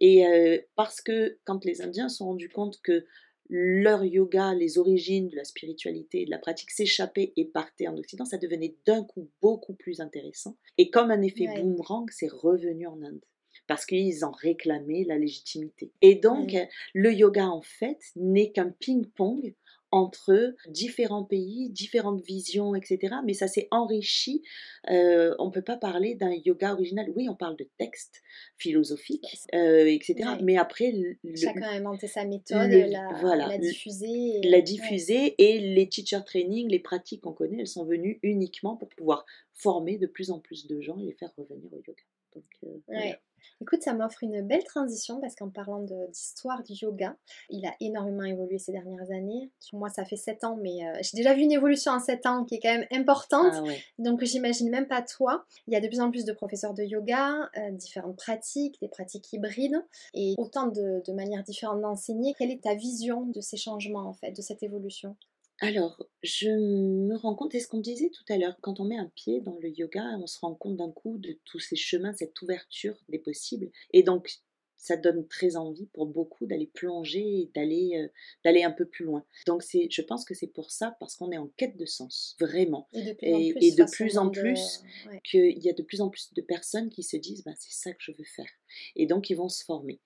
Et euh, parce que quand les Indiens se sont rendus compte que leur yoga, les origines de la spiritualité, de la pratique s'échappaient et partaient en Occident, ça devenait d'un coup beaucoup plus intéressant. Et comme un effet boomerang, c'est revenu en Inde parce qu'ils en réclamaient la légitimité. Et donc, le yoga, en fait, n'est qu'un ping-pong entre différents pays, différentes visions, etc. Mais ça s'est enrichi. Euh, on ne peut pas parler d'un yoga original. Oui, on parle de textes philosophiques, euh, etc. Mais après... Chacun a inventé sa méthode, la, voilà, la diffuser. La diffuser et les teacher training, les pratiques qu'on connaît, elles sont venues uniquement pour pouvoir former de plus en plus de gens et les faire revenir au yoga. Donc, euh, Écoute, ça m'offre une belle transition parce qu'en parlant d'histoire du yoga, il a énormément évolué ces dernières années. Moi, ça fait 7 ans, mais euh, j'ai déjà vu une évolution en 7 ans qui est quand même importante. Ah Donc, j'imagine même pas toi. Il y a de plus en plus de professeurs de yoga, euh, différentes pratiques, des pratiques hybrides et autant de, de manières différentes d'enseigner. Quelle est ta vision de ces changements, en fait, de cette évolution? Alors, je me rends compte, c'est ce qu'on disait tout à l'heure, quand on met un pied dans le yoga, on se rend compte d'un coup de tous ces chemins, cette ouverture des possibles. Et donc, ça donne très envie pour beaucoup d'aller plonger et d'aller euh, d'aller un peu plus loin. Donc c'est, je pense que c'est pour ça, parce qu'on est en quête de sens, vraiment. Et de plus en plus, qu'il y a de plus en plus de personnes qui se disent, bah, c'est ça que je veux faire. Et donc ils vont se former.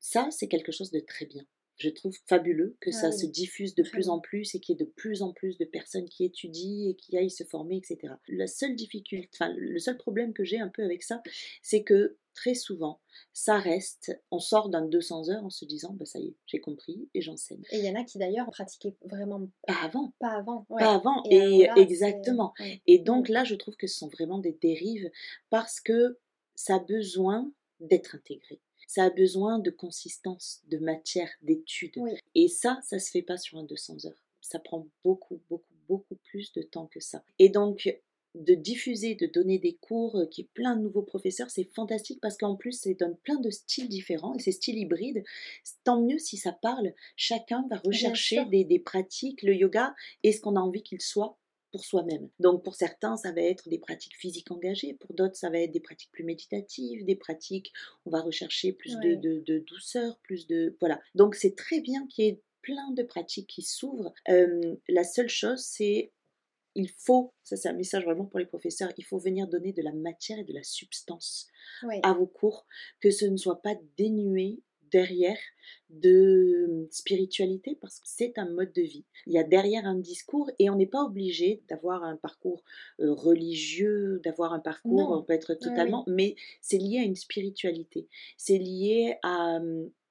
Ça, c'est quelque chose de très bien je trouve fabuleux que ça se diffuse de plus en plus et qu'il y ait de plus en plus de personnes qui étudient et qui aillent se former, etc. La seule difficulté, enfin, le seul problème que j'ai un peu avec ça, c'est que très souvent, ça reste, on sort d'un 200 heures en se disant, bah ça y est, j'ai compris et j'enseigne. Et il y en a qui d'ailleurs pratiquaient vraiment pas avant. Pas avant. Pas avant, et, exactement. Et donc là, je trouve que ce sont vraiment des dérives parce que ça a besoin d'être intégré ça a besoin de consistance, de matière, d'études. Et ça, ça se fait pas sur un 200 heures. Ça prend beaucoup, beaucoup, beaucoup plus de temps que ça. Et donc, de diffuser, de donner des cours, euh, qui est plein de nouveaux professeurs, c'est fantastique parce qu'en plus, ça donne plein de styles différents et ces styles hybrides, tant mieux si ça parle. Chacun va rechercher des, des, pratiques, le yoga, et ce qu'on a envie qu'il soit pour soi-même. Donc pour certains, ça va être des pratiques physiques engagées, pour d'autres, ça va être des pratiques plus méditatives, des pratiques, on va rechercher plus de, douceur, plus de... Voilà. Donc c'est très bien qu'il y ait plein de pratiques qui s'ouvrent. la seule chose, c'est il faut, ça c'est un message vraiment pour les professeurs, il faut venir donner de la matière et de la substance à vos cours, que ce ne soit pas dénué derrière de spiritualité parce que c'est un mode de vie. Il y a derrière un discours et on n'est pas obligé d'avoir un parcours euh, religieux, d'avoir un parcours, on peut être totalement, mais c'est lié à une spiritualité. C'est lié à,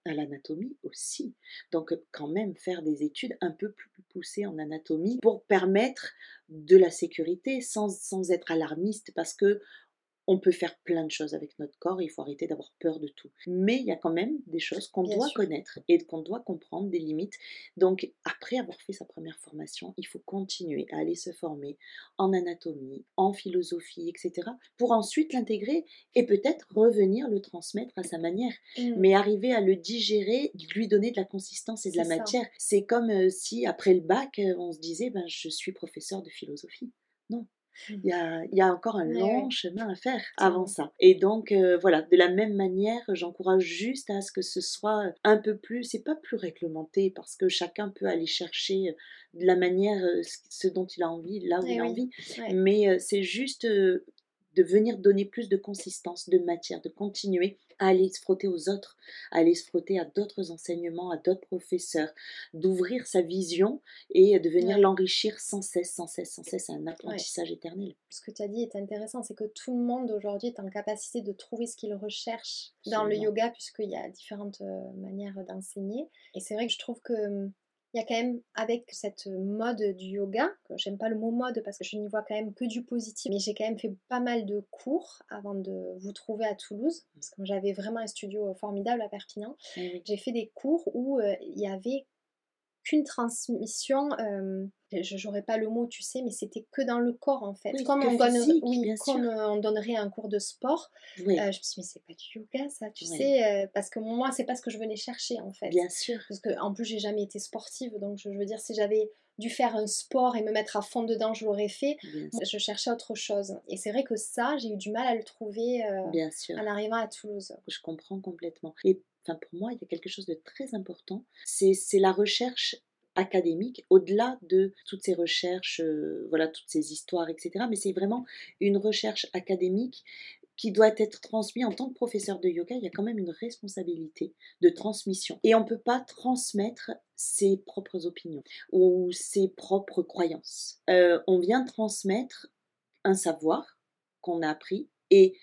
à l'anatomie aussi. Donc quand même faire des études un peu plus poussées en anatomie pour permettre de la sécurité sans, sans être alarmiste parce que on peut faire plein de choses avec notre corps, il faut arrêter d'avoir peur de tout. Mais il y a quand même des choses qu'on doit connaître et qu'on doit comprendre, des limites. Donc après avoir fait sa première formation, il faut continuer à aller se former en anatomie, en philosophie, etc. pour ensuite l'intégrer et peut-être revenir le transmettre à sa manière. Mmh. Mais arriver à le digérer, lui donner de la consistance et de la matière. C'est comme euh, si après le bac, euh, on se disait, ben, je suis professeur de philosophie. Non, il y, a, il y a, encore un long chemin à faire avant ça. Et donc, euh, voilà, de la même manière, j'encourage juste à ce que ce soit un peu plus, c'est pas plus réglementé, parce que chacun peut aller chercher de la manière, euh, ce dont il a envie, là où eh il a envie, mais euh, c'est juste de venir donner plus de consistance, de matière, de continuer à aller se frotter aux autres, à aller se frotter à d'autres enseignements, à d'autres professeurs, d'ouvrir sa vision et de venir l'enrichir sans cesse, sans cesse, sans cesse. Un apprentissage éternel. Ce que tu as dit est intéressant, c'est que tout le monde aujourd'hui est en capacité de trouver ce qu'il recherche dans le yoga, puisqu'il y a différentes euh, manières d'enseigner. Et c'est vrai que je trouve que hum, il y a quand même, avec cette mode du yoga, j'aime pas le mot mode parce que je n'y vois quand même que du positif, mais j'ai quand même fait pas mal de cours avant de vous trouver à Toulouse, parce que j'avais vraiment un studio formidable à Perpignan. Eh j'ai fait des cours où euh, il y avait qu'une transmission, euh, je n'aurais pas le mot, tu sais, mais c'était que dans le corps en fait. comme, on, oui, comme euh, on donnerait un cours de sport. Euh, je me suis dit, mais c'est pas du yoga ça, tu sais, parce que moi, c'est pas ce que je venais chercher en fait. Bien sûr. Parce que en plus, j'ai jamais été sportive, donc je, veux dire, si j'avais dû faire un sport et me mettre à fond dedans, je l'aurais fait. Je cherchais autre chose. Et c'est vrai que ça, j'ai eu du mal à le trouver Bien sûr. en arrivant à Toulouse. Je comprends complètement. Et pour moi, il y a quelque chose de très important. C'est la recherche académique, au-delà de toutes ces recherches, euh, voilà, toutes ces histoires, etc. Mais c'est vraiment une recherche académique qui doit être transmise en tant que professeur de yoga. Il y a quand même une responsabilité de transmission. Et on ne peut pas transmettre ses propres opinions ou ses propres croyances. Euh, on vient transmettre un savoir qu'on a appris et,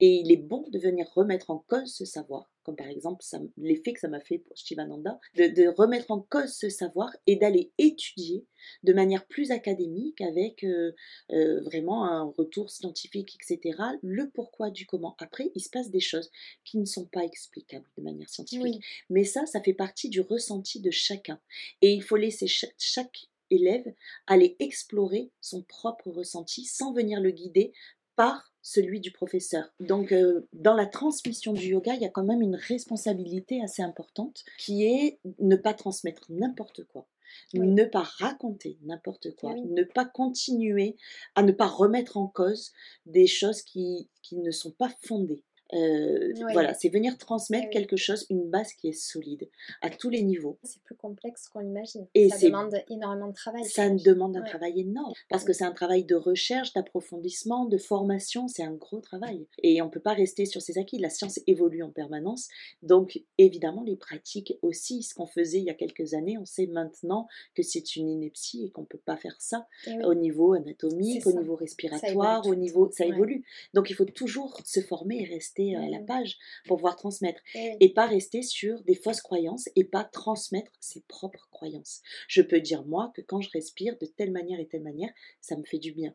et il est bon de venir remettre en cause ce savoir comme par exemple l'effet que ça m'a fait pour Shivananda, de, remettre en cause ce savoir et d'aller étudier de manière plus académique avec euh, euh, vraiment un retour scientifique, etc., le pourquoi du comment. Après, il se passe des choses qui ne sont pas explicables de manière scientifique. Mais ça, ça fait partie du ressenti de chacun. Et il faut laisser chaque élève aller explorer son propre ressenti sans venir le guider par celui du professeur. Donc, euh, dans la transmission du yoga, il y a quand même une responsabilité assez importante qui est ne pas transmettre n'importe quoi. Ne pas raconter n'importe quoi, ne pas continuer à ne pas remettre en cause des choses qui, qui ne sont pas fondées. Euh, voilà, c'est venir transmettre quelque chose, une base qui est solide à tous les niveaux. C'est plus complexe qu'on imagine. Et ça demande énormément de travail. Ça demande un travail énorme parce que c'est un travail de recherche, d'approfondissement, de formation. C'est un gros travail. Et on ne peut pas rester sur ses acquis. La science évolue en permanence. Donc, évidemment, les pratiques aussi. Ce qu'on faisait il y a quelques années, on sait maintenant que c'est une ineptie et qu'on ne peut pas faire ça eh au niveau anatomique, au niveau respiratoire, au niveau. Ça évolue. Donc, il faut toujours se former et rester à la mmh. page pour pouvoir transmettre et pas rester sur des fausses croyances et pas transmettre ses propres croyances. Je peux dire moi que quand je respire de telle manière et telle manière, ça me fait du bien.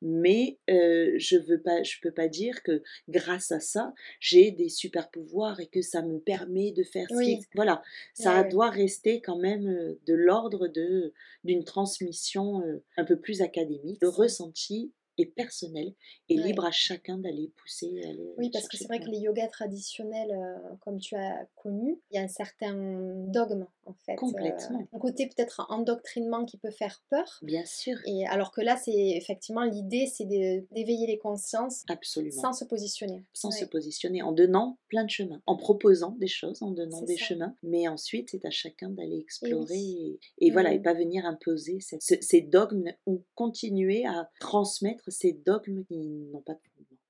Mais euh, je veux pas, je peux pas dire que grâce à ça, j'ai des super pouvoirs et que ça me permet de faire. Voilà, ça doit rester quand même euh, de l'ordre de d'une transmission euh, un peu plus académique. Le ressenti et personnel et libre à chacun d'aller pousser. oui, parce que c'est vrai que les yogas traditionnels, euh, comme tu as connu, il y a un certain dogme en fait. Complètement. Euh, un côté peut-être endoctrinement qui peut faire peur. Bien sûr. Et alors que là, c'est effectivement l'idée, c'est d'éveiller les consciences. Absolument. Sans se positionner. Sans se positionner, en donnant plein de chemins, en proposant des choses, en donnant des chemins, mais ensuite c'est à chacun d'aller explorer et, voilà, et mmh. pas venir imposer ces dogmes ou continuer à transmettre ces dogmes qui n'ont pas de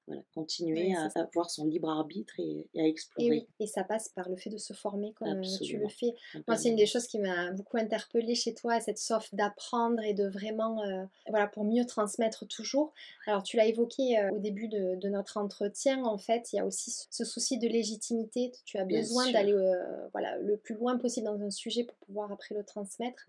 voilà, continuer à avoir son libre arbitre et, à explorer. Et, ça passe par le fait de se former comme euh, tu le fais. Moi, c'est une des choses qui m'a beaucoup interpellée chez toi, cette soif d'apprendre et de vraiment, euh, voilà, pour mieux transmettre toujours. Alors, tu l'as évoqué euh, au début de, notre entretien, en fait, il y a aussi ce souci de légitimité. Tu as besoin d'aller voilà, le plus loin possible dans un sujet pour pouvoir après le transmettre.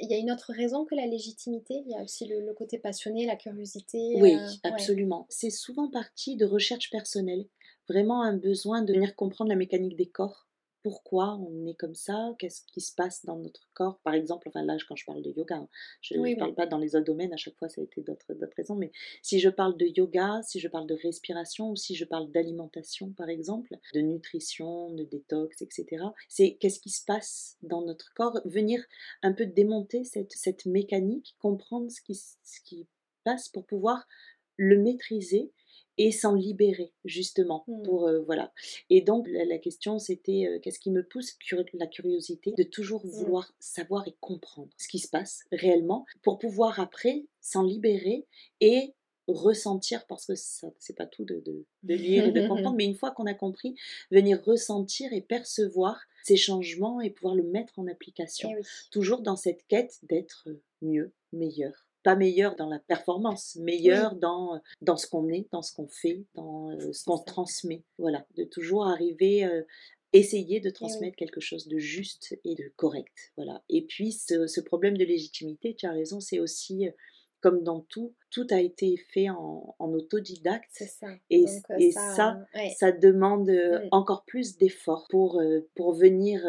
Il y a une autre raison que la légitimité, il y a aussi le, côté passionné, la curiosité. Oui, absolument. C'est souvent de recherche personnelle, vraiment un besoin de venir comprendre la mécanique des corps. Pourquoi on est comme ça? Qu'est-ce qui se passe dans notre corps? Par exemple, enfin là, quand je parle de yoga, hein, je ne parle pas dans les autres domaines, à chaque fois ça a été d'autres raisons, mais si je parle de yoga, si je parle de respiration ou si je parle d'alimentation, par exemple, de nutrition, de détox, etc., c'est qu'est-ce qui se passe dans notre corps? Venir un peu démonter cette, cette mécanique, comprendre ce qui, ce qui passe pour pouvoir le maîtriser et s'en libérer justement mmh. pour euh, voilà et donc la, question c'était euh, qu'est-ce qui me pousse la curiosité de toujours mmh. vouloir savoir et comprendre ce qui se passe réellement pour pouvoir après s'en libérer et ressentir, parce que ça c'est pas tout de, de, lire et de comprendre, *laughs* mais une fois qu'on a compris, venir ressentir et percevoir ces changements et pouvoir le mettre en application. Eh Toujours dans cette quête d'être mieux, meilleur. Pas meilleur dans la performance, meilleur dans, dans ce qu'on est, dans ce qu'on fait, dans euh, ce qu'on transmet. Voilà, de toujours arriver euh, essayer de transmettre quelque chose de juste et de correct. Voilà. Et puis ce, problème de légitimité, tu as raison, c'est aussi comme dans tout, tout a été fait en, autodidacte. Ça. Et, et ça, ça, demande mmh. encore plus d'efforts pour, pour venir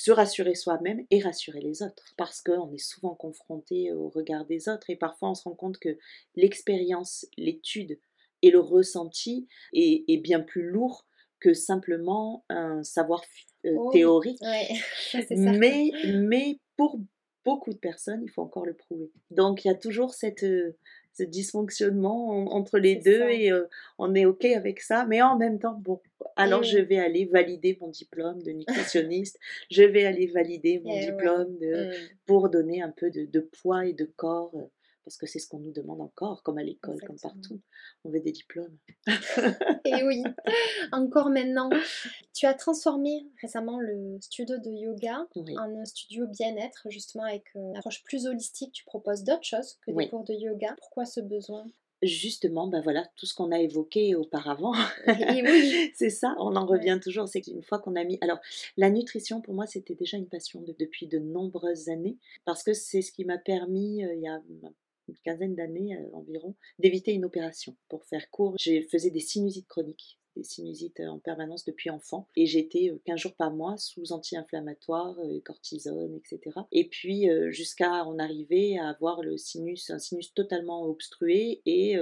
se rassurer soi-même et rassurer les autres. Parce qu'on est souvent confronté au regard des autres et parfois on se rend compte que l'expérience, l'étude et le ressenti est, est bien plus lourd que simplement un savoir euh, oh théorique. *laughs* mais, mais pour beaucoup de personnes, il faut encore le prouver. Donc il y a toujours cette, euh, ce dysfonctionnement entre les deux et euh, on est OK avec ça. Mais en même temps, bon, alors je vais aller valider mon diplôme de nutritionniste, je vais aller valider mon diplôme de, mmh. pour donner un peu de, de, poids et de corps parce que c'est ce qu'on nous demande encore, comme à l'école, comme partout. On veut des diplômes. Et oui, *laughs* encore maintenant. Tu as transformé récemment le studio de yoga en un studio bien-être, justement avec une approche plus holistique. Tu proposes d'autres choses que des cours de yoga. Pourquoi ce besoin? Justement, ben voilà, tout ce qu'on a évoqué auparavant. oui. *laughs* c'est ça, on en revient toujours. C'est qu'une fois qu'on a mis. Alors, la nutrition, pour moi, c'était déjà une passion depuis de nombreuses années, parce que c'est ce qui m'a permis, euh, il y a une quinzaine d'années euh, environ, d'éviter une opération. Pour faire court, je faisais des sinusites chroniques des sinusites en permanence depuis enfant. Et j'étais 15 jours par mois sous anti-inflammatoires, cortisone, etc. Et puis jusqu'à en arriver à avoir le sinus, un sinus totalement obstrué et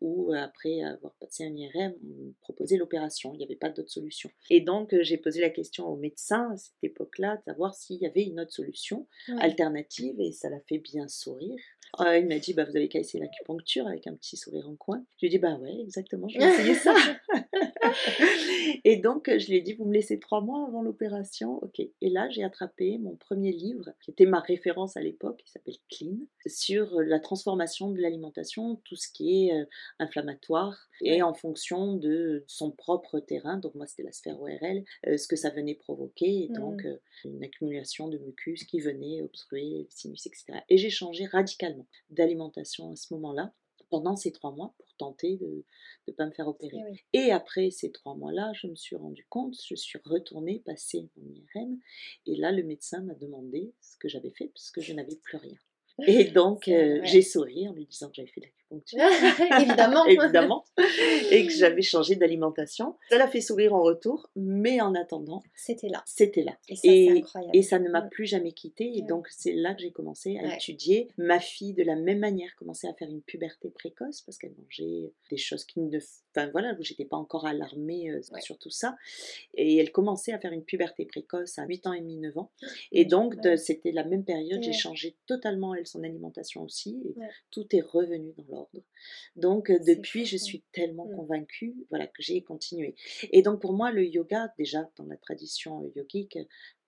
où après avoir passé un IRM, on proposait l'opération. Il n'y avait pas d'autre solution. Et donc j'ai posé la question au médecin à cette époque-là de savoir s'il y avait une autre solution alternative et ça l'a fait bien sourire. Euh, il m'a dit bah, Vous avez qu'à essayer l'acupuncture avec un petit sourire en coin. Je lui ai dit Bah ouais, exactement, je vais essayer ça. *laughs* *laughs* et donc, je lui ai dit Vous me laissez trois mois avant l'opération Ok. Et là, j'ai attrapé mon premier livre, qui était ma référence à l'époque, qui s'appelle Clean, sur la transformation de l'alimentation, tout ce qui est euh, inflammatoire, et en fonction de son propre terrain. Donc, moi, c'était la sphère ORL, euh, ce que ça venait provoquer, et donc mmh. une accumulation de mucus qui venait obstruer les sinus, etc. Et j'ai changé radicalement d'alimentation à ce moment-là, pendant ces trois mois, pour tenter de ne pas me faire opérer. Eh et, après ces trois mois-là, je me suis rendu compte, je suis retournée passer mon IRM, et là, le médecin m'a demandé ce que j'avais fait, parce que je n'avais plus rien. Et *laughs* donc, euh, j'ai souri en lui disant que j'avais fait l'acupuncture. *laughs* Évidemment. *laughs* Évidemment. Et que j'avais changé d'alimentation. Ça l'a fait sourire en retour, mais en attendant. C'était là. C'était là. Et ça, et, et ça ne m'a plus jamais quitté. Et donc, c'est là que j'ai commencé à étudier. Ma fille, de la même manière, commençait à faire une puberté précoce parce qu'elle mangeait des choses qui ne. Enfin, voilà, où j'étais pas encore alarmée euh, sur tout ça. Et elle commençait à faire une puberté précoce à 8 ans et demi, 9 ans. Et donc, c'était la même période. J'ai changé totalement son alimentation aussi, et tout est revenu dans l'ordre. Donc depuis, je suis tellement mmh. convaincue voilà, que j'ai continué. Et donc pour moi, le yoga, déjà dans la tradition yogique,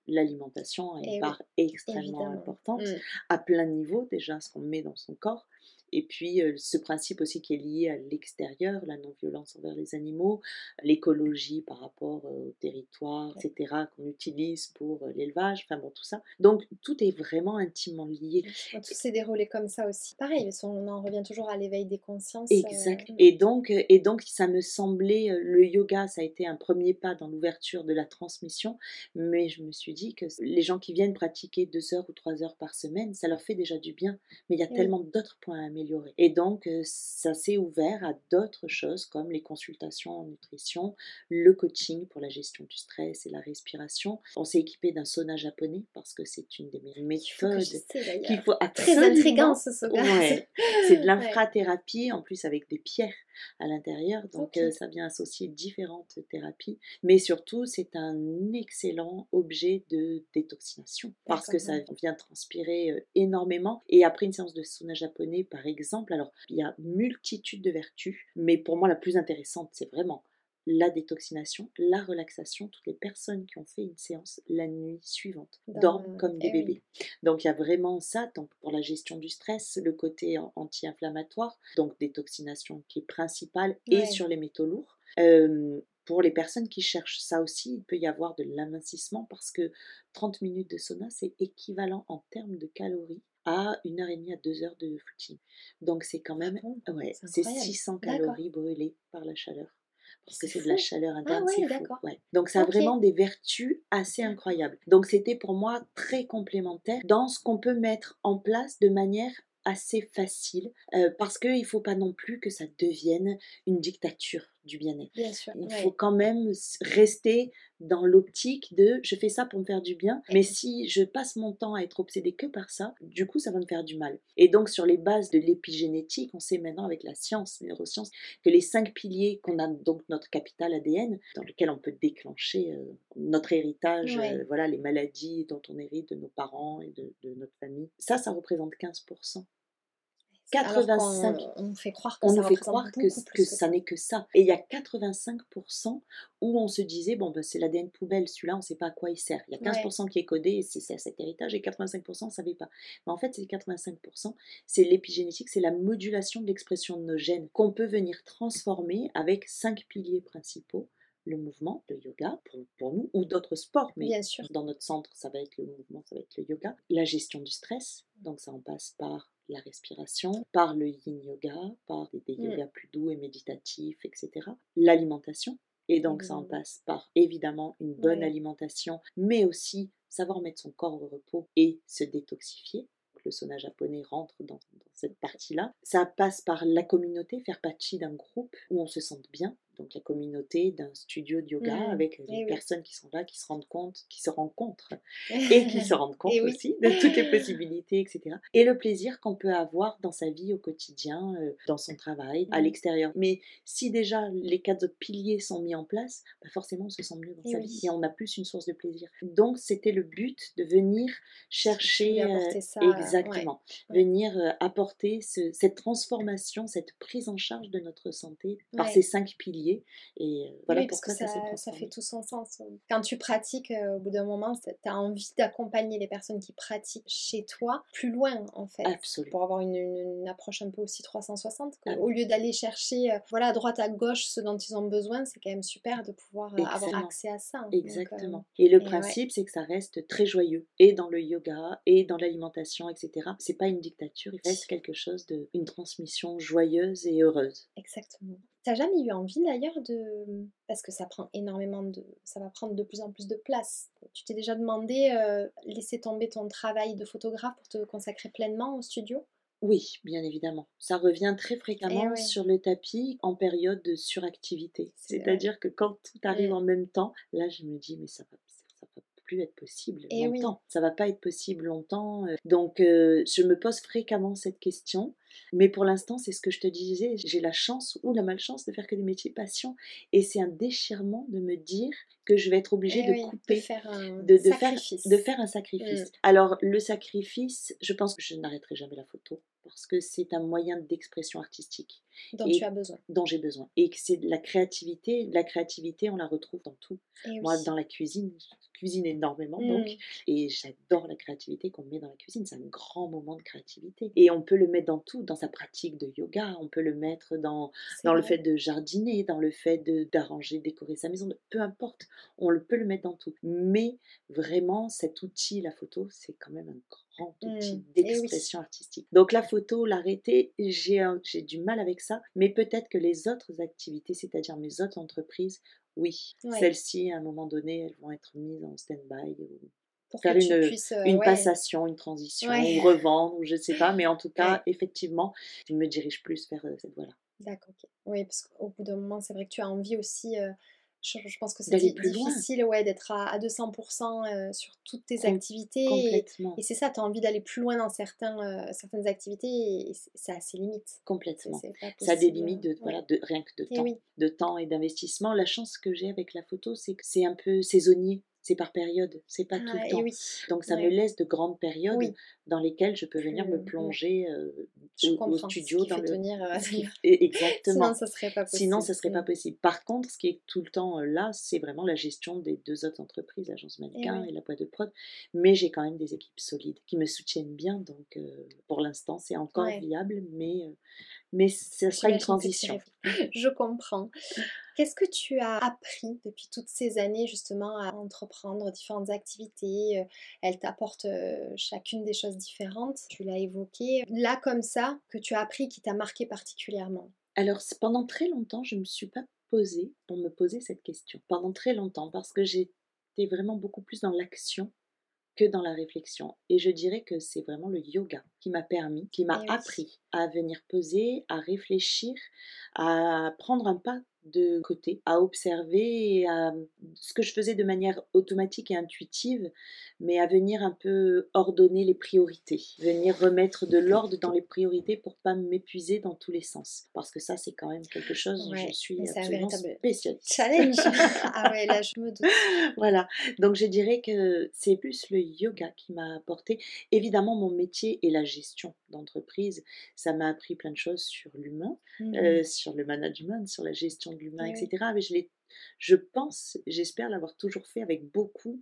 l'alimentation une part extrêmement importante, mmh. à plein niveau déjà, ce qu'on met dans son corps, et puis ce principe aussi qui est lié à l'extérieur, la non-violence envers les animaux, l'écologie par rapport au territoire, etc., qu'on utilise pour l'élevage, enfin bon, tout ça. Donc tout est vraiment intimement lié. Tout s'est déroulé comme ça aussi. Pareil, on en revient toujours à l'éveil des consciences. Exact. Et, donc, et donc ça me semblait, le yoga, ça a été un premier pas dans l'ouverture de la transmission, mais je me suis dit que les gens qui viennent pratiquer deux heures ou trois heures par semaine, ça leur fait déjà du bien, mais il y a tellement d'autres points à améliorer et donc, ça s'est ouvert à d'autres choses comme les consultations en nutrition, le coaching pour la gestion du stress et la respiration. On s'est équipé d'un sauna japonais parce que c'est une des méthodes qu'il faut Très intrigant ce sauna. C'est de *laughs* l'infrathérapie, en plus avec des pierres à l'intérieur. Donc, ça vient associer différentes thérapies. Mais surtout, c'est un excellent objet de détoxination parce que ça vient transpirer énormément. Et après une séance de sauna japonais, par exemple, alors il y a multitude de vertus, mais pour moi la plus intéressante, c'est vraiment la détoxination, la relaxation. Toutes les personnes qui ont fait une séance la nuit suivante dorment comme des eh bébés. Donc il y a vraiment ça. Donc pour la gestion du stress, le côté an- anti-inflammatoire, donc détoxination qui est principale, et Ouais. sur les métaux lourds. Euh, pour les personnes qui cherchent ça aussi, il peut y avoir de l'amincissement parce que 30 minutes de sauna, c'est équivalent en termes de calories à une heure et demie à deux heures de footing. Donc c'est quand même, ouais, C'est c'est incroyable. 600 D'accord. calories brûlées par la chaleur. Parce que C'est de la chaleur interne, ouais, d'accord. ouais. Donc ça a vraiment des vertus assez incroyables. Donc c'était pour moi très complémentaire dans ce qu'on peut mettre en place de manière assez facile euh, parce qu'il ne faut pas non plus que ça devienne une dictature du bien-être. Bien. Il ouais. faut quand même rester dans l'optique de je fais ça pour me faire du bien, mais si je passe mon temps à être obsédé que par ça, du coup ça va me faire du mal. Et donc sur les bases de l'épigénétique, on sait maintenant avec la science, les neurosciences, que les cinq piliers qu'on a donc notre capital ADN, dans lequel on peut déclencher euh, notre héritage, Ouais. euh, voilà les maladies dont on hérite de nos parents et de, de notre famille, ça ça représente 15%. Alors qu'on- 85 On, fait croire que on ça nous fait croire que, que plus ça n'est que ça. Et il y a 85% où on se disait, bon, ben, c'est l'ADN poubelle, celui-là, on ne sait pas à quoi il sert. Il y a 15% qui est codé et c'est cet héritage, et 85% on ne savait pas. Mais en fait, ces 85%, c'est l'épigénétique, c'est la modulation de l'expression de nos gènes qu'on peut venir transformer avec cinq piliers principaux. Le mouvement, le yoga, pour, pour nous, ou d'autres sports, mais Bien sûr. dans notre centre, ça va être le mouvement, ça va être le yoga. La gestion du stress, donc ça en passe par la respiration, par le yin yoga, par des, des Mm. yogas plus doux et méditatifs, etc. L'alimentation, et donc ça en Évidemment. passe par évidemment une bonne alimentation, mais aussi savoir mettre son corps au repos et se détoxifier. Le sauna japonais rentre dans, dans cette partie-là. Ça passe par la communauté, faire partie d'un groupe où on se sente bien. Donc la communauté d'un studio de yoga Mm. avec Eh les oui. personnes qui sont là, qui se rendent compte, qui se rencontrent *laughs* et qui se rendent compte Eh oui. aussi de toutes les *laughs* possibilités, etc. Et le plaisir qu'on peut avoir dans sa vie au quotidien, euh, dans son travail, à Mm. l'extérieur. Mais si déjà les quatre autres piliers sont mis en place, bah forcément on se sent mieux dans Eh sa oui. vie et on a plus une source de plaisir. Donc c'était le but de venir chercher euh, ça, euh, exactement, ouais. venir euh, apporter ce- cette transformation, cette prise en charge de notre santé par Ouais. ces cinq piliers. Et euh, voilà oui, parce que pourquoi ça, ça, s'est ça transformé. fait tout son sens. Quand tu pratiques, euh, au bout d'un moment, tu as envie d'accompagner les personnes qui pratiquent chez toi plus loin, en fait. Absolument. Pour avoir une, approche un peu aussi 360. que Ah. Au lieu d'aller chercher euh, voilà, à droite, à gauche ce dont ils ont besoin, c'est quand même super de pouvoir avoir accès à ça. Donc, Exactement. euh, et le principe, c'est que ça reste très joyeux, et dans le yoga, et dans l'alimentation, etc. C'est pas une dictature, il reste quelque chose de, une transmission joyeuse et heureuse. Exactement. T'as jamais eu envie d'ailleurs de... Parce que ça prend énormément de... Ça va prendre de plus en plus de place. Tu t'es déjà demandé euh, laisser tomber ton travail de photographe pour te consacrer pleinement au studio? Oui, bien évidemment. Ça revient très fréquemment Eh ouais. sur le tapis en période de suractivité. C'est-à-dire que quand tout arrive Mm. en même temps, là je me dis mais ça va, ça va plus être possible Eh oui. longtemps. Ça va pas être possible longtemps. euh. Donc euh, je me pose fréquemment cette question. Mais pour l'instant, c'est ce que je te disais, j'ai la chance ou la malchance de faire que des métiers passion. Et c'est un déchirement de me dire que je vais être obligée Eh de oui, couper de faire un de, de faire, sacrifice. de faire un sacrifice. Mm. Alors, le sacrifice, je pense que je n'arrêterai jamais la photo parce que c'est un moyen d'expression artistique dont et- tu as besoin. dont j'ai besoin. Et que c'est de la créativité. La créativité, on la retrouve dans tout. Moi, oui. dans la cuisine, je cuisine énormément, Mm. donc, et j'adore la créativité qu'on met dans la cuisine. C'est un grand moment de créativité. Et on peut le mettre dans tout, dans sa pratique de yoga, on peut le mettre dans dans le fait de jardiner, dans le fait de- d'arranger, décorer sa maison, peu importe, on le peut le mettre dans tout. Mais vraiment, cet outil, la photo, c'est quand même un grand outil Mm, eh oui. d'expression artistique. Donc la photo, l'arrêter, j'ai du mal avec ça, mais peut-être que les autres activités, c'est-à-dire mes autres entreprises, oui, Ouais. celles-ci, à un moment donné, elles vont être mises en stand-by ou Pour faire une- puisses, euh, une ouais, passation, une transition, Ouais. ou revendre, ou je sais pas, mais en tout cas, effectivement, je me dirige plus vers euh, cette voie-là. D'accord, ok. Oui, parce qu'au bout d'un moment, c'est vrai que tu as envie aussi. euh, je, je pense que c'est loin. difficile ouais, d'être à, à 200% euh, sur toutes tes Com- activités. Et, Complètement. et c'est ça, tu as envie d'aller plus loin dans certains, euh, certaines activités et c'est à ses limites. Complètement. Ça a des limites de, ouais. voilà, de, rien que de Eh temps, oui. de temps et d'investissement. La chance que j'ai avec la photo, c'est que c'est un peu saisonnier. C'est par période, c'est pas tout le temps. oui. Donc ça Ouais. me laisse de grandes périodes Oui. dans lesquelles je peux venir me plonger euh, Je au, au studio dans le. tenir, euh, *laughs* Exactement. Sinon, ça serait pas possible. Sinon, ça serait pas possible. Par contre, ce qui est tout le temps euh, là, c'est vraiment la gestion des deux autres entreprises, l'agence mannequin oui. et la boîte de prod. Mais j'ai quand même des équipes solides qui me soutiennent bien. Donc, euh, pour l'instant, c'est encore Ouais. viable, mais, euh, mais ça sera une transition. *laughs* Je comprends. Qu'est-ce que tu as appris depuis toutes ces années justement à entreprendre? Différentes activités euh, Elles t'apportent euh, chacune des choses différentes. Tu l'as évoqué. Là, comme ça, que tu as appris qui t'a marqué particulièrement Alors, pendant très longtemps, je ne me suis pas posée pour me poser cette question. Pendant très longtemps, parce que j'étais vraiment beaucoup plus dans l'action que dans la réflexion. Et je dirais que c'est vraiment le yoga qui m'a permis, qui m'a oui. appris à venir poser, à réfléchir, à prendre un pas de côté, à observer et à ce que je faisais de manière automatique et intuitive, mais à venir un peu ordonner les priorités, venir remettre de l'ordre dans les priorités pour pas m'épuiser dans tous les sens. Parce que ça, c'est quand même quelque chose dont Ouais, je suis absolument spécialiste. Challenge *laughs* Ah ouais, là, je me doute. *laughs* Voilà, donc je dirais que c'est plus le yoga qui m'a apporté. Évidemment, mon métier et la gestion d'entreprise, ça m'a appris plein de choses sur l'humain, Mhm. euh, sur le management, sur la gestion de l'humain, oui. etc. Mais je, je pense, j'espère l'avoir toujours fait avec beaucoup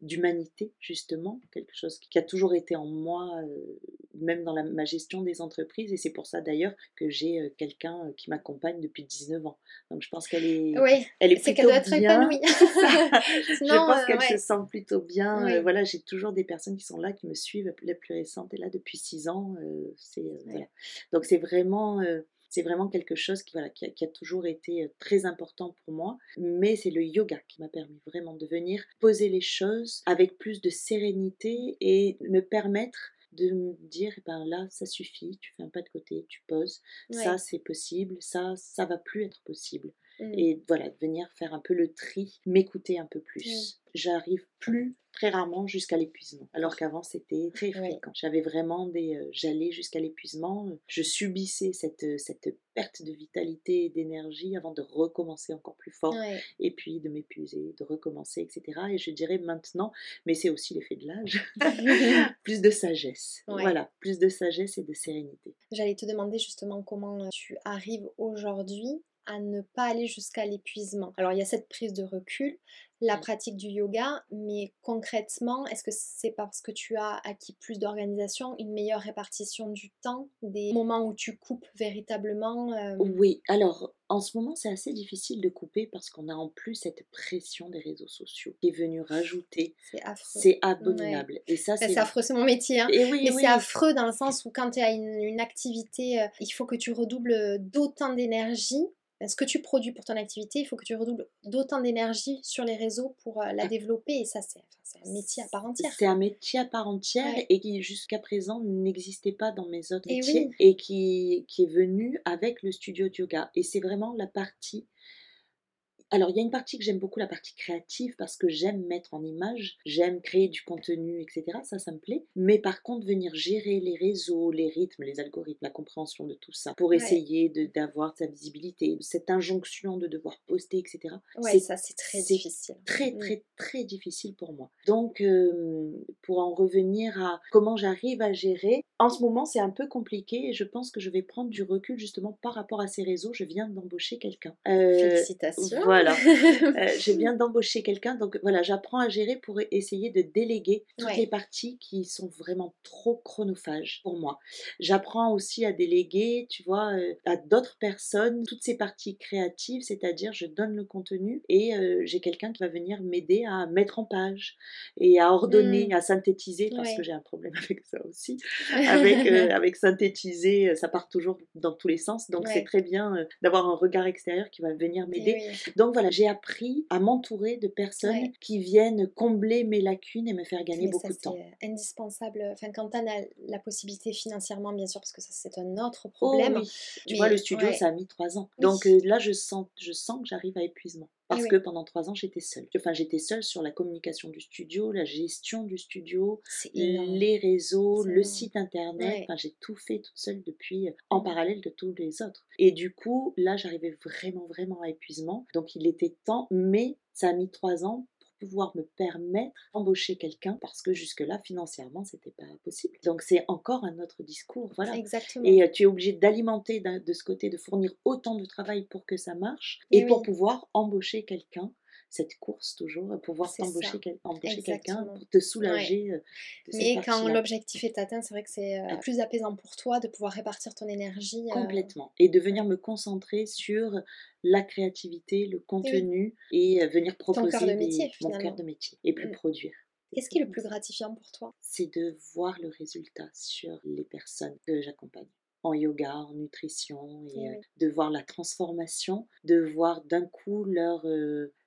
d'humanité justement quelque chose qui a toujours été en moi euh, même dans la- ma gestion des entreprises et c'est pour ça d'ailleurs que j'ai euh, quelqu'un euh, qui m'accompagne depuis 19 ans donc je pense qu'elle est Oui, elle est c'est plutôt qu'elle doit être bien épanouie. *laughs* *laughs* je pense euh, qu'elle ouais. se sent plutôt bien. Oui. Voilà, j'ai toujours des personnes qui sont là, qui me suivent. La plus récente est là depuis six ans. c'est voilà. Donc c'est vraiment, c'est vraiment quelque chose qui voilà, qui a, qui a toujours été euh, très important pour moi. Mais c'est le yoga qui m'a permis vraiment de venir poser les choses avec plus de sérénité et me permettre de me dire, eh ben là, ça suffit, tu fais un pas de côté, tu poses, Ouais. ça c'est possible, ça, ça va plus être possible Mm. et voilà, de venir faire un peu le tri, m'écouter un peu plus. J'arrive plus très rarement jusqu'à l'épuisement, alors qu'avant c'était très fréquent. J'avais vraiment des, euh, j'allais jusqu'à l'épuisement, je subissais cette euh, cette perte de vitalité et d'énergie avant de recommencer encore plus fort, Ouais. et puis de m'épuiser, de recommencer, etc. Et je dirais maintenant, mais c'est aussi l'effet de l'âge, *laughs* *laughs* plus de sagesse. Ouais. Voilà, plus de sagesse et de sérénité. J'allais te demander justement comment tu arrives aujourd'hui à ne pas aller jusqu'à l'épuisement. Alors il y a cette prise de recul, la Mm. pratique du yoga, mais concrètement, est-ce que c'est parce que tu as acquis plus d'organisation, une meilleure répartition du temps, des moments où tu coupes véritablement euh, Oui, alors en ce moment c'est assez difficile de couper parce qu'on a en plus cette pression des réseaux sociaux qui est venue rajouter. C'est affreux. C'est abominable. Et ça Enfin, c'est. c'est affreux, c'est mon métier. hein. Et oui, Mais oui. c'est affreux dans le sens où quand tu as une, une activité, euh, il faut que tu redoubles d'autant d'énergie. Ce que tu produis pour ton activité, il faut que tu redoubles d'autant d'énergie sur les réseaux pour euh, la Ah. développer. Et ça, c'est enfin, un métier à part entière. C'est un métier à part entière Ouais. et qui jusqu'à présent n'existait pas dans mes autres Et métiers oui. et qui, qui est venu avec le studio de yoga. Et c'est vraiment la partie. Alors, il y a une partie que j'aime beaucoup, la partie créative, parce que j'aime mettre en image, j'aime créer du contenu, etc. Ça, ça me plaît. Mais par contre, venir gérer les réseaux, les rythmes, les algorithmes, la compréhension de tout ça, pour Ouais. essayer d'avoir sa visibilité, cette injonction de devoir poster, etc. Ouais, c'est ça, c'est très difficile. très Mm. très très difficile pour moi. Donc euh, pour en revenir à comment j'arrive à gérer, en ce moment c'est un peu compliqué et je pense que je vais prendre du recul justement par rapport à ces réseaux. Je viens d'embaucher quelqu'un. Euh, Félicitations. voilà. *laughs* Euh, je viens d'embaucher quelqu'un, donc voilà, j'apprends à gérer pour essayer de déléguer toutes Ouais. les parties qui sont vraiment trop chronophages pour moi. J'apprends aussi à déléguer, tu vois, euh, à d'autres personnes toutes ces parties créatives, c'est-à-dire je donne le contenu et euh, j'ai quelqu'un qui va venir m'aider à mettre en page et à ordonner, Mm. à synthétiser, parce Ouais. que j'ai un problème avec ça aussi. *laughs* Avec, euh, avec synthétiser, ça part toujours dans tous les sens, donc Ouais. c'est très bien d'avoir un regard extérieur qui va venir Et m'aider. oui. Donc voilà, j'ai appris à m'entourer de personnes Ouais. qui viennent combler mes lacunes et me faire gagner Mais beaucoup ça, de temps. c'est indispensable. Enfin, quand tu as la, possibilité financièrement, bien sûr, parce que ça, c'est un autre Oh problème. oui. Tu Mais, vois, le studio, ouais. ça a mis trois ans. Oui. Donc euh, là, je sens, je sens que j'arrive à épuisement. Parce oui. que pendant trois ans, j'étais seule. Enfin, j'étais seule sur la communication du studio, la gestion du studio, les réseaux, le site internet. Ouais. Enfin, j'ai tout fait toute seule depuis, euh, en parallèle de tous les autres. Et du coup, là, j'arrivais vraiment, vraiment à épuisement. Donc, il était temps, mais ça a mis trois ans pouvoir me permettre d'embaucher quelqu'un parce que jusque-là, financièrement, c'était pas possible. Donc c'est encore un autre discours, voilà. Exactement. Et euh, tu es obligé d'alimenter de ce côté, de fournir autant de travail pour que ça marche et, pour pouvoir embaucher quelqu'un cette course toujours, pouvoir t'embaucher quelqu'un pour te soulager. Euh, Mais quand l'objectif est atteint, c'est vrai que c'est euh, plus apaisant pour toi de pouvoir répartir ton énergie. Euh, Complètement. Et de venir me concentrer sur la créativité, le contenu et, venir proposer ton cœur de métier, mon cœur de métier et plus mmh. produire. Qu'est-ce qui est le plus gratifiant pour toi? C'est de voir le résultat sur les personnes que j'accompagne en yoga, en nutrition, et, de voir la transformation, de voir d'un coup leur,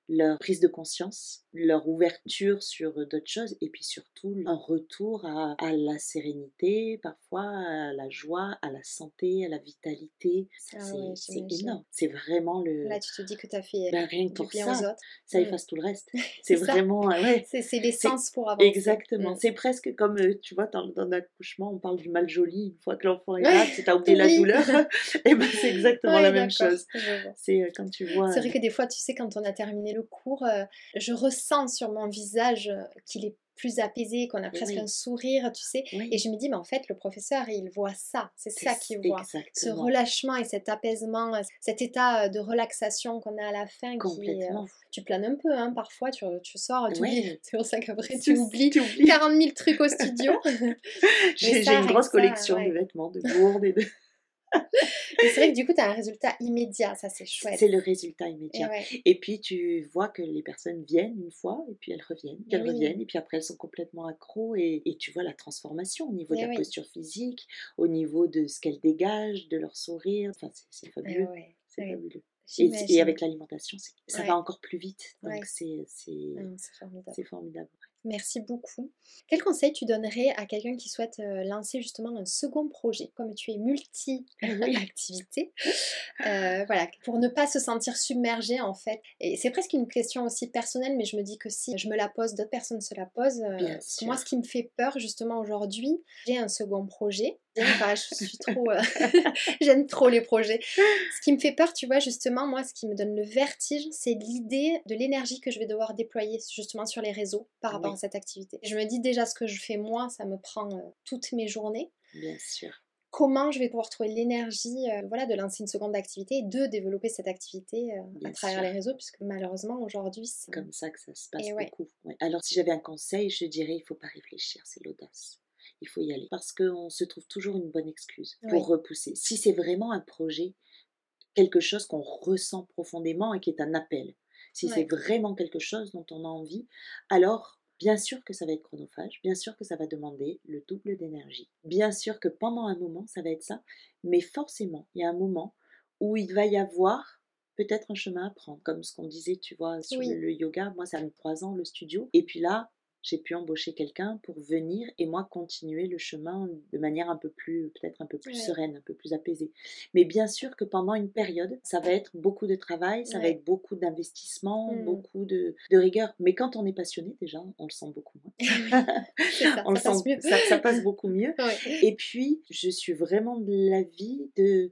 leur prise de conscience, leur ouverture sur d'autres choses et puis surtout un retour à, à, la sérénité, parfois à la joie, à la santé, à la vitalité. Ah c'est énorme. C'est vraiment le. Là, tu te dis que tu as fait ben, rien que pour ça, aux autres. ça efface tout le reste. *laughs* c'est vraiment. Ouais, c'est l'essence pour avancer. Exactement. Mm. C'est presque comme, euh, tu vois, dans, dans l'accouchement, on parle du mal joli. Une fois que l'enfant est là, tu as oublié la douleur. *laughs* et ben, c'est exactement la même chose. C'est euh, quand tu vois. C'est vrai que des fois, tu sais, quand on a terminé le cours, euh, je ressens sur mon visage euh, qu'il est plus apaisé, qu'on a presque un sourire, tu sais. Et je me dis, mais en fait, le professeur, il voit ça. C'est ça qu'il voit. Ce relâchement et cet apaisement, euh, cet état de relaxation qu'on a à la fin. Qui, tu planes un peu, hein, parfois, tu, tu sors, tu *laughs* c'est pour ça qu'après, tu oublies, 40 000 trucs au studio. *laughs* J'ai une grosse collection de vêtements, de gourdes et de c'est vrai que du coup, tu as un résultat immédiat, ça c'est chouette. C'est le résultat immédiat. Et, puis tu vois que les personnes viennent une fois, et puis elles reviennent, puis elles reviennent, et puis après elles sont complètement accros, et, tu vois la transformation au niveau de la posture physique, au niveau de ce qu'elles dégagent, de leur sourire. Enfin, c'est fabuleux. C'est fabuleux. Et, avec l'alimentation, ça va encore plus vite. Donc c'est formidable. formidable. Merci beaucoup. Quel conseil tu donnerais à quelqu'un qui souhaite euh, lancer justement un second projet, comme tu es multi-activité, *laughs* euh, voilà, pour ne pas se sentir submergé en fait. Et c'est presque une question aussi personnelle, mais je me dis que si je me la pose, d'autres personnes se la posent. Euh, moi, ce qui me fait peur justement aujourd'hui, j'ai un second projet je suis trop. Euh, *laughs* j'aime trop les projets. Ce qui me fait peur, tu vois, justement, moi, ce qui me donne le vertige, c'est l'idée de l'énergie que je vais devoir déployer justement sur les réseaux par rapport à cette activité. Je me dis déjà ce que je fais moi, ça me prend euh, toutes mes journées. Bien sûr comment je vais pouvoir trouver l'énergie euh, voilà, de lancer une seconde activité et de développer cette activité à travers les réseaux, puisque malheureusement aujourd'hui c'est comme ça que ça se passe beaucoup. Alors si j'avais un conseil, je dirais il faut pas réfléchir, c'est l'audace il faut y aller. Parce qu'on se trouve toujours une bonne excuse pour repousser. Si c'est vraiment un projet, quelque chose qu'on ressent profondément et qui est un appel, si c'est vraiment quelque chose dont on a envie, alors bien sûr que ça va être chronophage, bien sûr que ça va demander le double d'énergie, bien sûr que pendant un moment, ça va être ça, mais forcément, il y a un moment où il va y avoir peut-être un chemin à prendre, comme ce qu'on disait, tu vois, sur le, yoga, moi ça mis trois ans le studio, et puis là, j'ai pu embaucher quelqu'un pour venir et moi continuer le chemin de manière un peu plus, peut-être un peu plus sereine, un peu plus apaisée. Mais bien sûr que pendant une période, ça va être beaucoup de travail, ça va être beaucoup d'investissement, mmh. beaucoup de, rigueur. Mais quand on est passionné, déjà, on le sent beaucoup moins. *laughs* ça, *laughs* on ça, passe mieux. ça, passe beaucoup mieux. *laughs* Et puis, je suis vraiment de l'avis de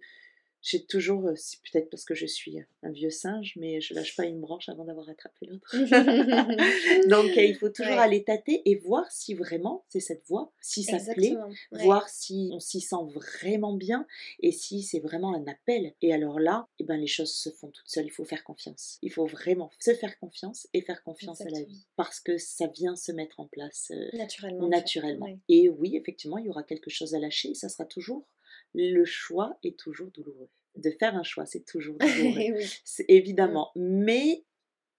j'ai toujours, euh, c'est peut-être parce que je suis un vieux singe, mais je lâche pas une branche avant d'avoir attrapé l'autre. *laughs* Donc euh, il faut toujours aller tâter et voir si vraiment c'est cette voie, si ça plaît, voir si on s'y sent vraiment bien et si c'est vraiment un appel. Et alors là, eh ben, les choses se font toutes seules. Il faut faire confiance. Il faut vraiment se faire confiance et faire confiance à la vie parce que ça vient se mettre en place euh, naturellement. naturellement. Et oui, effectivement, il y aura quelque chose à lâcher et ça sera toujours le choix est toujours douloureux. De faire un choix, c'est toujours *laughs* douloureux. Évidemment. Mais,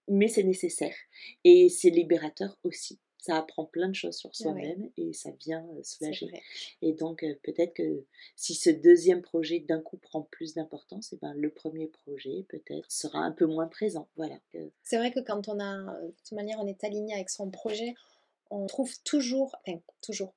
mais c'est nécessaire. Et c'est libérateur aussi. Ça apprend plein de choses sur soi-même et ça vient euh, soulager. Et donc, euh, peut-être que si ce deuxième projet d'un coup prend plus d'importance, et eh ben, le premier projet peut-être sera un peu moins présent. Voilà. C'est vrai que quand on a, de toute manière, on est aligné avec son projet, on trouve toujours, enfin, toujours,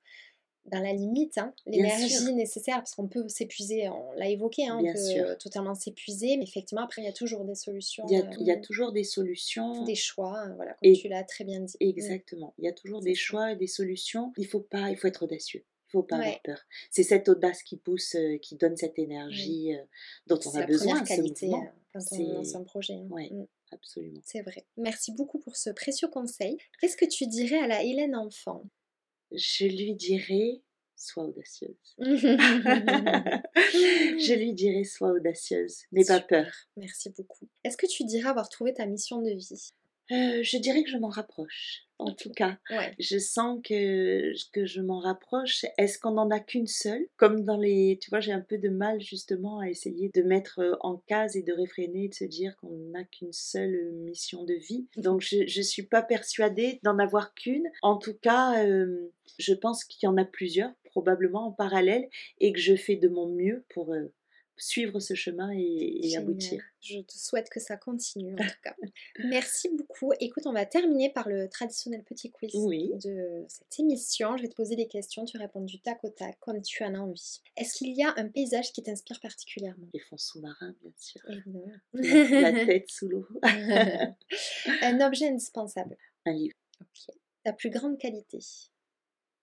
dans la limite, hein, l'énergie nécessaire, parce qu'on peut s'épuiser, on l'a évoqué, hein, on peut totalement s'épuiser, mais effectivement, après, il y a toujours des solutions. Il y a, euh, toujours des solutions. Des choix, hein, voilà, comme tu l'as très bien dit. Mm. Exactement, il y a toujours des choix et des solutions. Il faut pas, il faut être audacieux. Il faut pas avoir peur. C'est cette audace qui pousse, euh, qui donne cette énergie euh, dont on a besoin. C'est la première qualité quand on lance un projet. Mm. absolument. C'est vrai. Merci beaucoup pour ce précieux conseil. Qu'est-ce que tu dirais à la Hélène enfant? Je lui dirais sois audacieuse. *laughs* je lui dirais sois audacieuse, n'aie pas peur. Merci beaucoup. Est-ce que tu dirais avoir trouvé ta mission de vie? Euh, je dirais que je m'en rapproche, en tout cas. Je sens que, que je m'en rapproche. Est-ce qu'on n'en a qu'une seule? Comme dans les... Tu vois, j'ai un peu de mal justement à essayer de mettre euh, en case et de réfréner, de se dire qu'on n'a qu'une seule euh, mission de vie. Donc je ne suis pas persuadée d'en avoir qu'une. En tout cas, je pense qu'il y en a plusieurs, probablement en parallèle, et que je fais de mon mieux pour suivre ce chemin et, aboutir. Je te souhaite que ça continue en tout cas. *laughs* Merci beaucoup. Écoute, on va terminer par le traditionnel petit quiz de cette émission. Je vais te poser des questions, tu réponds du tac au tac comme tu en as envie. Est-ce qu'il y a un paysage qui t'inspire particulièrement? Les fonds sous-marins, bien sûr. Évidemment. *laughs* La *laughs* tête sous l'eau. un objet indispensable. Un livre. Ok. Ta plus grande qualité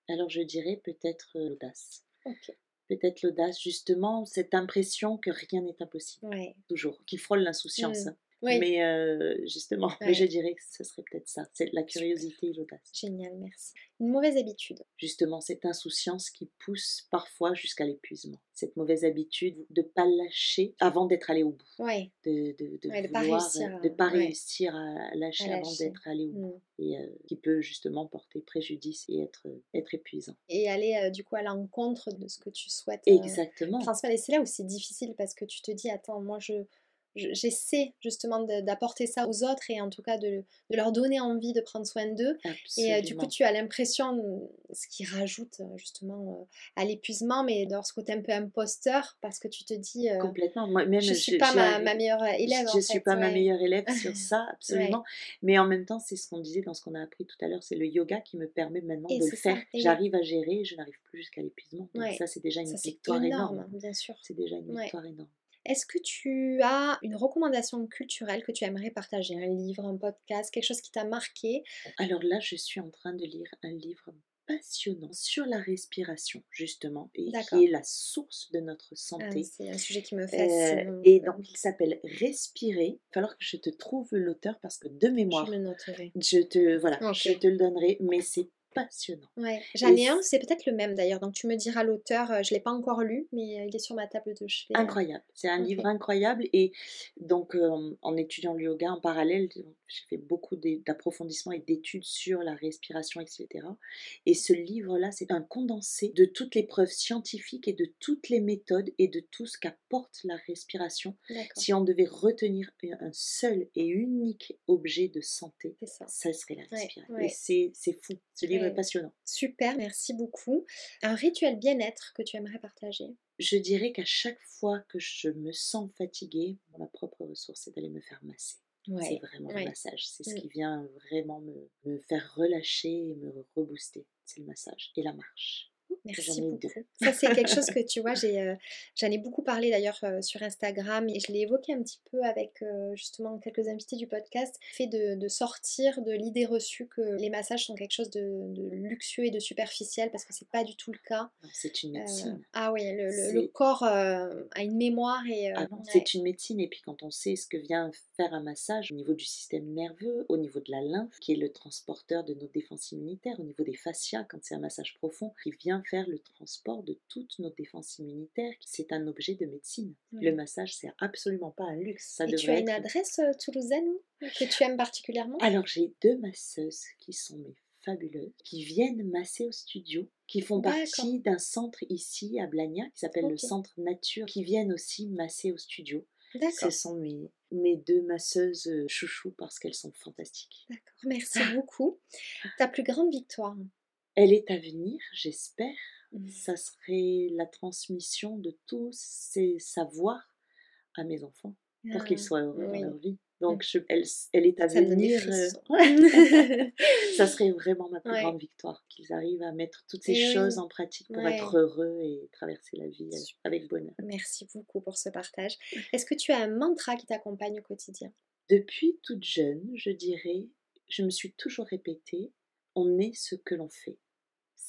Alors je dirais peut-être euh, l'audace. Ok peut-être l'audace, justement, cette impression que rien n'est impossible. Toujours, qui frôle l'insouciance. Mmh. Mais euh, justement, *laughs* je dirais que ce serait peut-être ça, c'est la curiosité et l'audace. Génial, merci. Une mauvaise habitude. Justement, cette insouciance qui pousse parfois jusqu'à l'épuisement. Cette mauvaise habitude de ne pas lâcher avant d'être allé au bout. Ouais. De ne pas réussir, de pas réussir à, lâcher avant d'être allé au bout. Mmh. Et euh, qui peut justement porter préjudice et être, être épuisant. Et aller euh, du coup à l'encontre de ce que tu souhaites. Exactement. Et c'est là où c'est difficile parce que tu te dis, attends, moi je j'essaie justement d'apporter ça aux autres et en tout cas de, de leur donner envie de prendre soin d'eux. Et euh, du coup, tu as l'impression, ce qui rajoute euh, justement euh, à l'épuisement, mais dans ce côté un peu imposteur, parce que tu te dis. Complètement. Moi, même, je ne suis pas ma, ma, meilleure élève. Je ne suis pas ma meilleure élève sur ça, absolument. Mais en même temps, c'est ce qu'on disait dans ce qu'on a appris tout à l'heure, c'est le yoga qui me permet maintenant de le faire. J'arrive à gérer, je n'arrive plus jusqu'à l'épuisement. Donc ça, c'est déjà une victoire énorme. énorme. Bien sûr. C'est déjà une victoire énorme. Est-ce que tu as une recommandation culturelle que tu aimerais partager? Un livre, un podcast, quelque chose qui t'a marqué? Alors là, je suis en train de lire un livre passionnant sur la respiration, justement, et qui est la source de notre ah, santé. c'est un sujet qui me fascine. Euh, et donc, il s'appelle Respirer. Il va falloir que je te trouve l'auteur parce que de mémoire, je, le noterai. je te, voilà, je te le donnerai, mais c'est passionnant. Ouais, j'en ai un, c'est peut-être le même d'ailleurs, donc tu me diras l'auteur, euh, je ne l'ai pas encore lu, mais euh, il est sur ma table de chevet. Euh. Incroyable, c'est un livre incroyable et donc en étudiant le yoga en parallèle, j'ai fait beaucoup d'approfondissements et d'études sur la respiration, etc. Et ce livre-là, c'est un condensé de toutes les preuves scientifiques et de toutes les méthodes et de tout ce qu'apporte la respiration. Si on devait retenir un seul et unique objet de santé, ça. serait la respiration. Et c'est fou, ce livre est passionnant. Super, merci beaucoup. Un rituel bien-être que tu aimerais partager? Je dirais qu'à chaque fois que je me sens fatiguée, ma propre ressource, c'est d'aller me faire masser c'est vraiment le massage. C'est ce mmh. qui vient vraiment me, me faire relâcher et me rebooster. C'est le massage et la marche. Merci beaucoup. Ça, c'est quelque chose que tu vois, j'ai, euh, j'en ai beaucoup parlé d'ailleurs euh, sur Instagram et je l'ai évoqué un petit peu avec euh, justement quelques invités du podcast. Fait de, de, sortir de l'idée reçue que les massages sont quelque chose de, de, luxueux et de superficiel parce que c'est pas du tout le cas. c'est une médecine. ah oui, le, le, corps a une mémoire et. Ah c'est une médecine et puis quand on sait ce que vient faire un massage au niveau du système nerveux, au niveau de la lymphe, qui est le transporteur de nos défenses immunitaires, au niveau des fascias, quand c'est un massage profond, qui vient faire le transport de toutes nos défenses immunitaires. C'est un objet de médecine. Le massage, c'est absolument pas un luxe. Ça Et tu as une adresse euh, toulousaine que tu aimes particulièrement? Alors, j'ai deux masseuses qui sont mes fabuleuses, qui viennent masser au studio, qui font partie d'un centre ici à Blagnac qui s'appelle le Centre Nature, qui viennent aussi masser au studio. Ce sont mes, mes deux masseuses euh, chouchous parce qu'elles sont fantastiques. D'accord, merci *laughs* beaucoup. Ta plus grande victoire Elle est à venir, j'espère. Mmh. Ça serait la transmission de tous ces savoirs à mes enfants pour qu'ils ah, soient heureux dans leur vie. Donc, mmh. elle, elle, est à venir. Euh, *laughs* *laughs* ça serait vraiment ma plus grande victoire, qu'ils arrivent à mettre toutes ces choses en pratique pour être heureux et traverser la vie euh, avec bonheur. Merci beaucoup pour ce partage. *laughs* Est-ce que tu as un mantra qui t'accompagne au quotidien? Depuis toute jeune, je dirais, je me suis toujours répété, on est ce que l'on fait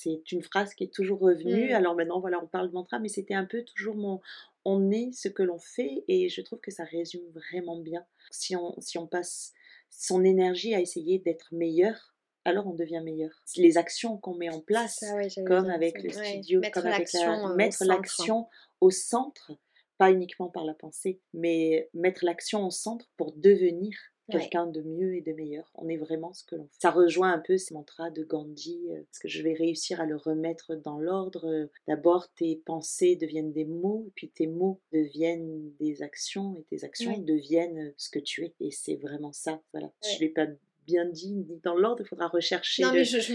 c'est une phrase qui est toujours revenue. Mmh. Alors maintenant, voilà, on parle de mantra, mais c'était un peu toujours mon on est ce que l'on fait et je trouve que ça résume vraiment bien. Si on, si on passe son énergie à essayer d'être meilleur, alors on devient meilleur. Les actions qu'on met en place, comme avec le studio, comme avec la, mettre l'action au centre, pas uniquement par la pensée, mais mettre l'action au centre pour devenir quelqu'un de mieux et de meilleur. On est vraiment ce que l'on fait. Ça rejoint un peu ce mantra de Gandhi, euh, parce que je vais réussir à le remettre dans l'ordre. Euh, d'abord, tes pensées deviennent des mots, et puis tes mots deviennent des actions, et tes actions deviennent ce que tu es. Et c'est vraiment ça. Voilà. Je ne vais pas bien dit ni dans l'ordre, il faudra rechercher.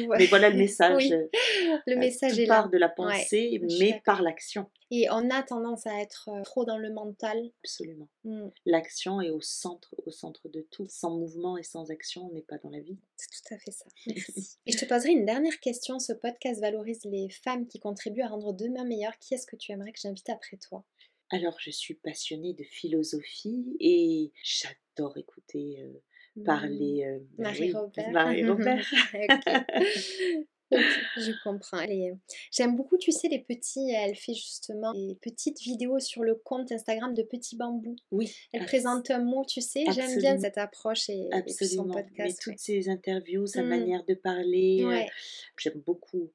mais, voilà le message. *laughs* Le euh, message est part de la pensée, mais par l'action. Et on a tendance à être euh, trop dans le mental. Absolument. Mmh. L'action est au centre, au centre de tout. Sans mouvement et sans action, on n'est pas dans la vie. C'est tout à fait ça. *laughs* Merci. et je te poserai une dernière question. Ce podcast valorise les femmes qui contribuent à rendre demain meilleur. Qui est-ce que tu aimerais que j'invite après toi? Alors, je suis passionnée de philosophie et j'adore écouter euh, parler. Euh, bah Marie-Robert. Marie-Robert. *laughs* je comprends. J'aime beaucoup, tu sais, les petits. Elle fait justement des petites vidéos sur le compte Instagram de Petits Bambous. Oui. Elle présente un mot, tu sais. J'aime bien cette approche et, son podcast. Mais toutes ces interviews, sa mmh. manière de parler. Euh, j'aime beaucoup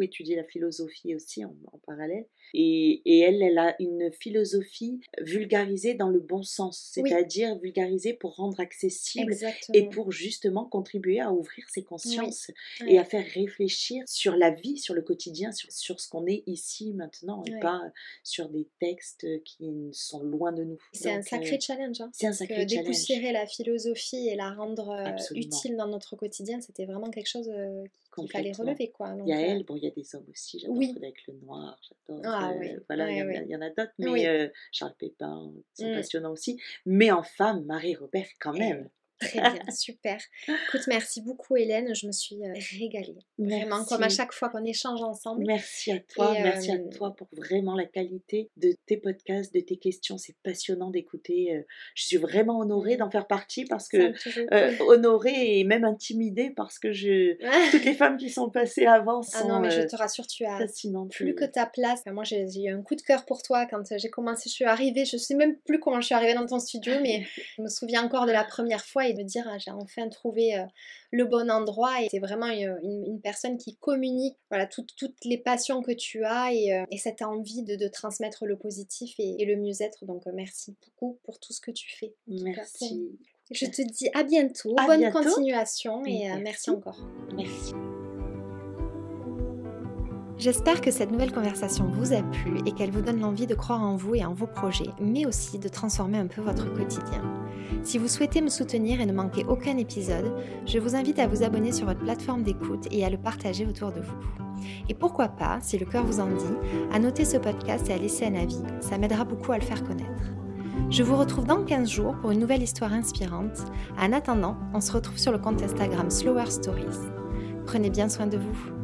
beaucoup étudié la philosophie aussi en, parallèle. Et, et, elle, elle a une philosophie vulgarisée dans le bon sens, c'est-à-dire vulgarisée pour rendre accessible et pour justement contribuer à ouvrir ses consciences et à faire réfléchir sur la vie, sur le quotidien, sur, sur ce qu'on est ici maintenant et pas sur des textes qui sont loin de nous. C'est un sacré euh, challenge. Hein, c'est un sacré challenge. Dépoussiérer la philosophie et la rendre euh, utile dans notre quotidien, c'était vraiment quelque chose euh, qu'il fallait relever. Quoi. il y a elle, bon, il y a des hommes aussi, j'adore avec le Noir, j'adore. Ah, voilà, il y, en a d'autres, mais Charles Pépin, c'est mmh. passionnant aussi. Mais en femme, Marie-Robert, quand même. Très bien, super. Écoute, merci beaucoup Hélène, je me suis euh, régalée. Vraiment, comme à chaque fois qu'on échange ensemble. Merci à toi, merci à euh, toi pour vraiment la qualité de tes podcasts, de tes questions. C'est passionnant d'écouter. Euh, je suis vraiment honorée d'en faire partie parce que honorée et même intimidée parce que je toutes les *laughs* femmes qui sont passées avant sont. Ah non, mais je te rassure, tu as plus que ta place. Moi, j'ai eu un coup de cœur pour toi quand j'ai commencé. Je suis arrivée, je sais même plus comment je suis arrivée dans ton studio, mais je me souviens encore de la première fois de dire ah, j'ai enfin trouvé euh, le bon endroit et c'est vraiment une, personne qui communique voilà toutes, les passions que tu as et, euh, cette envie de, transmettre le positif et, le mieux-être. Donc euh, merci beaucoup pour tout ce que tu fais merci. je te dis à bientôt. Bonne continuation et merci encore. Merci J'espère que cette nouvelle conversation vous a plu et qu'elle vous donne l'envie de croire en vous et en vos projets, mais aussi de transformer un peu votre quotidien. Si vous souhaitez me soutenir et ne manquer aucun épisode, je vous invite à vous abonner sur votre plateforme d'écoute et à le partager autour de vous. Et pourquoi pas, si le cœur vous en dit, à noter ce podcast et à laisser un avis, ça m'aidera beaucoup à le faire connaître. Je vous retrouve dans 15 jours pour une nouvelle histoire inspirante. En attendant, on se retrouve sur le compte Instagram Slower Stories. Prenez bien soin de vous.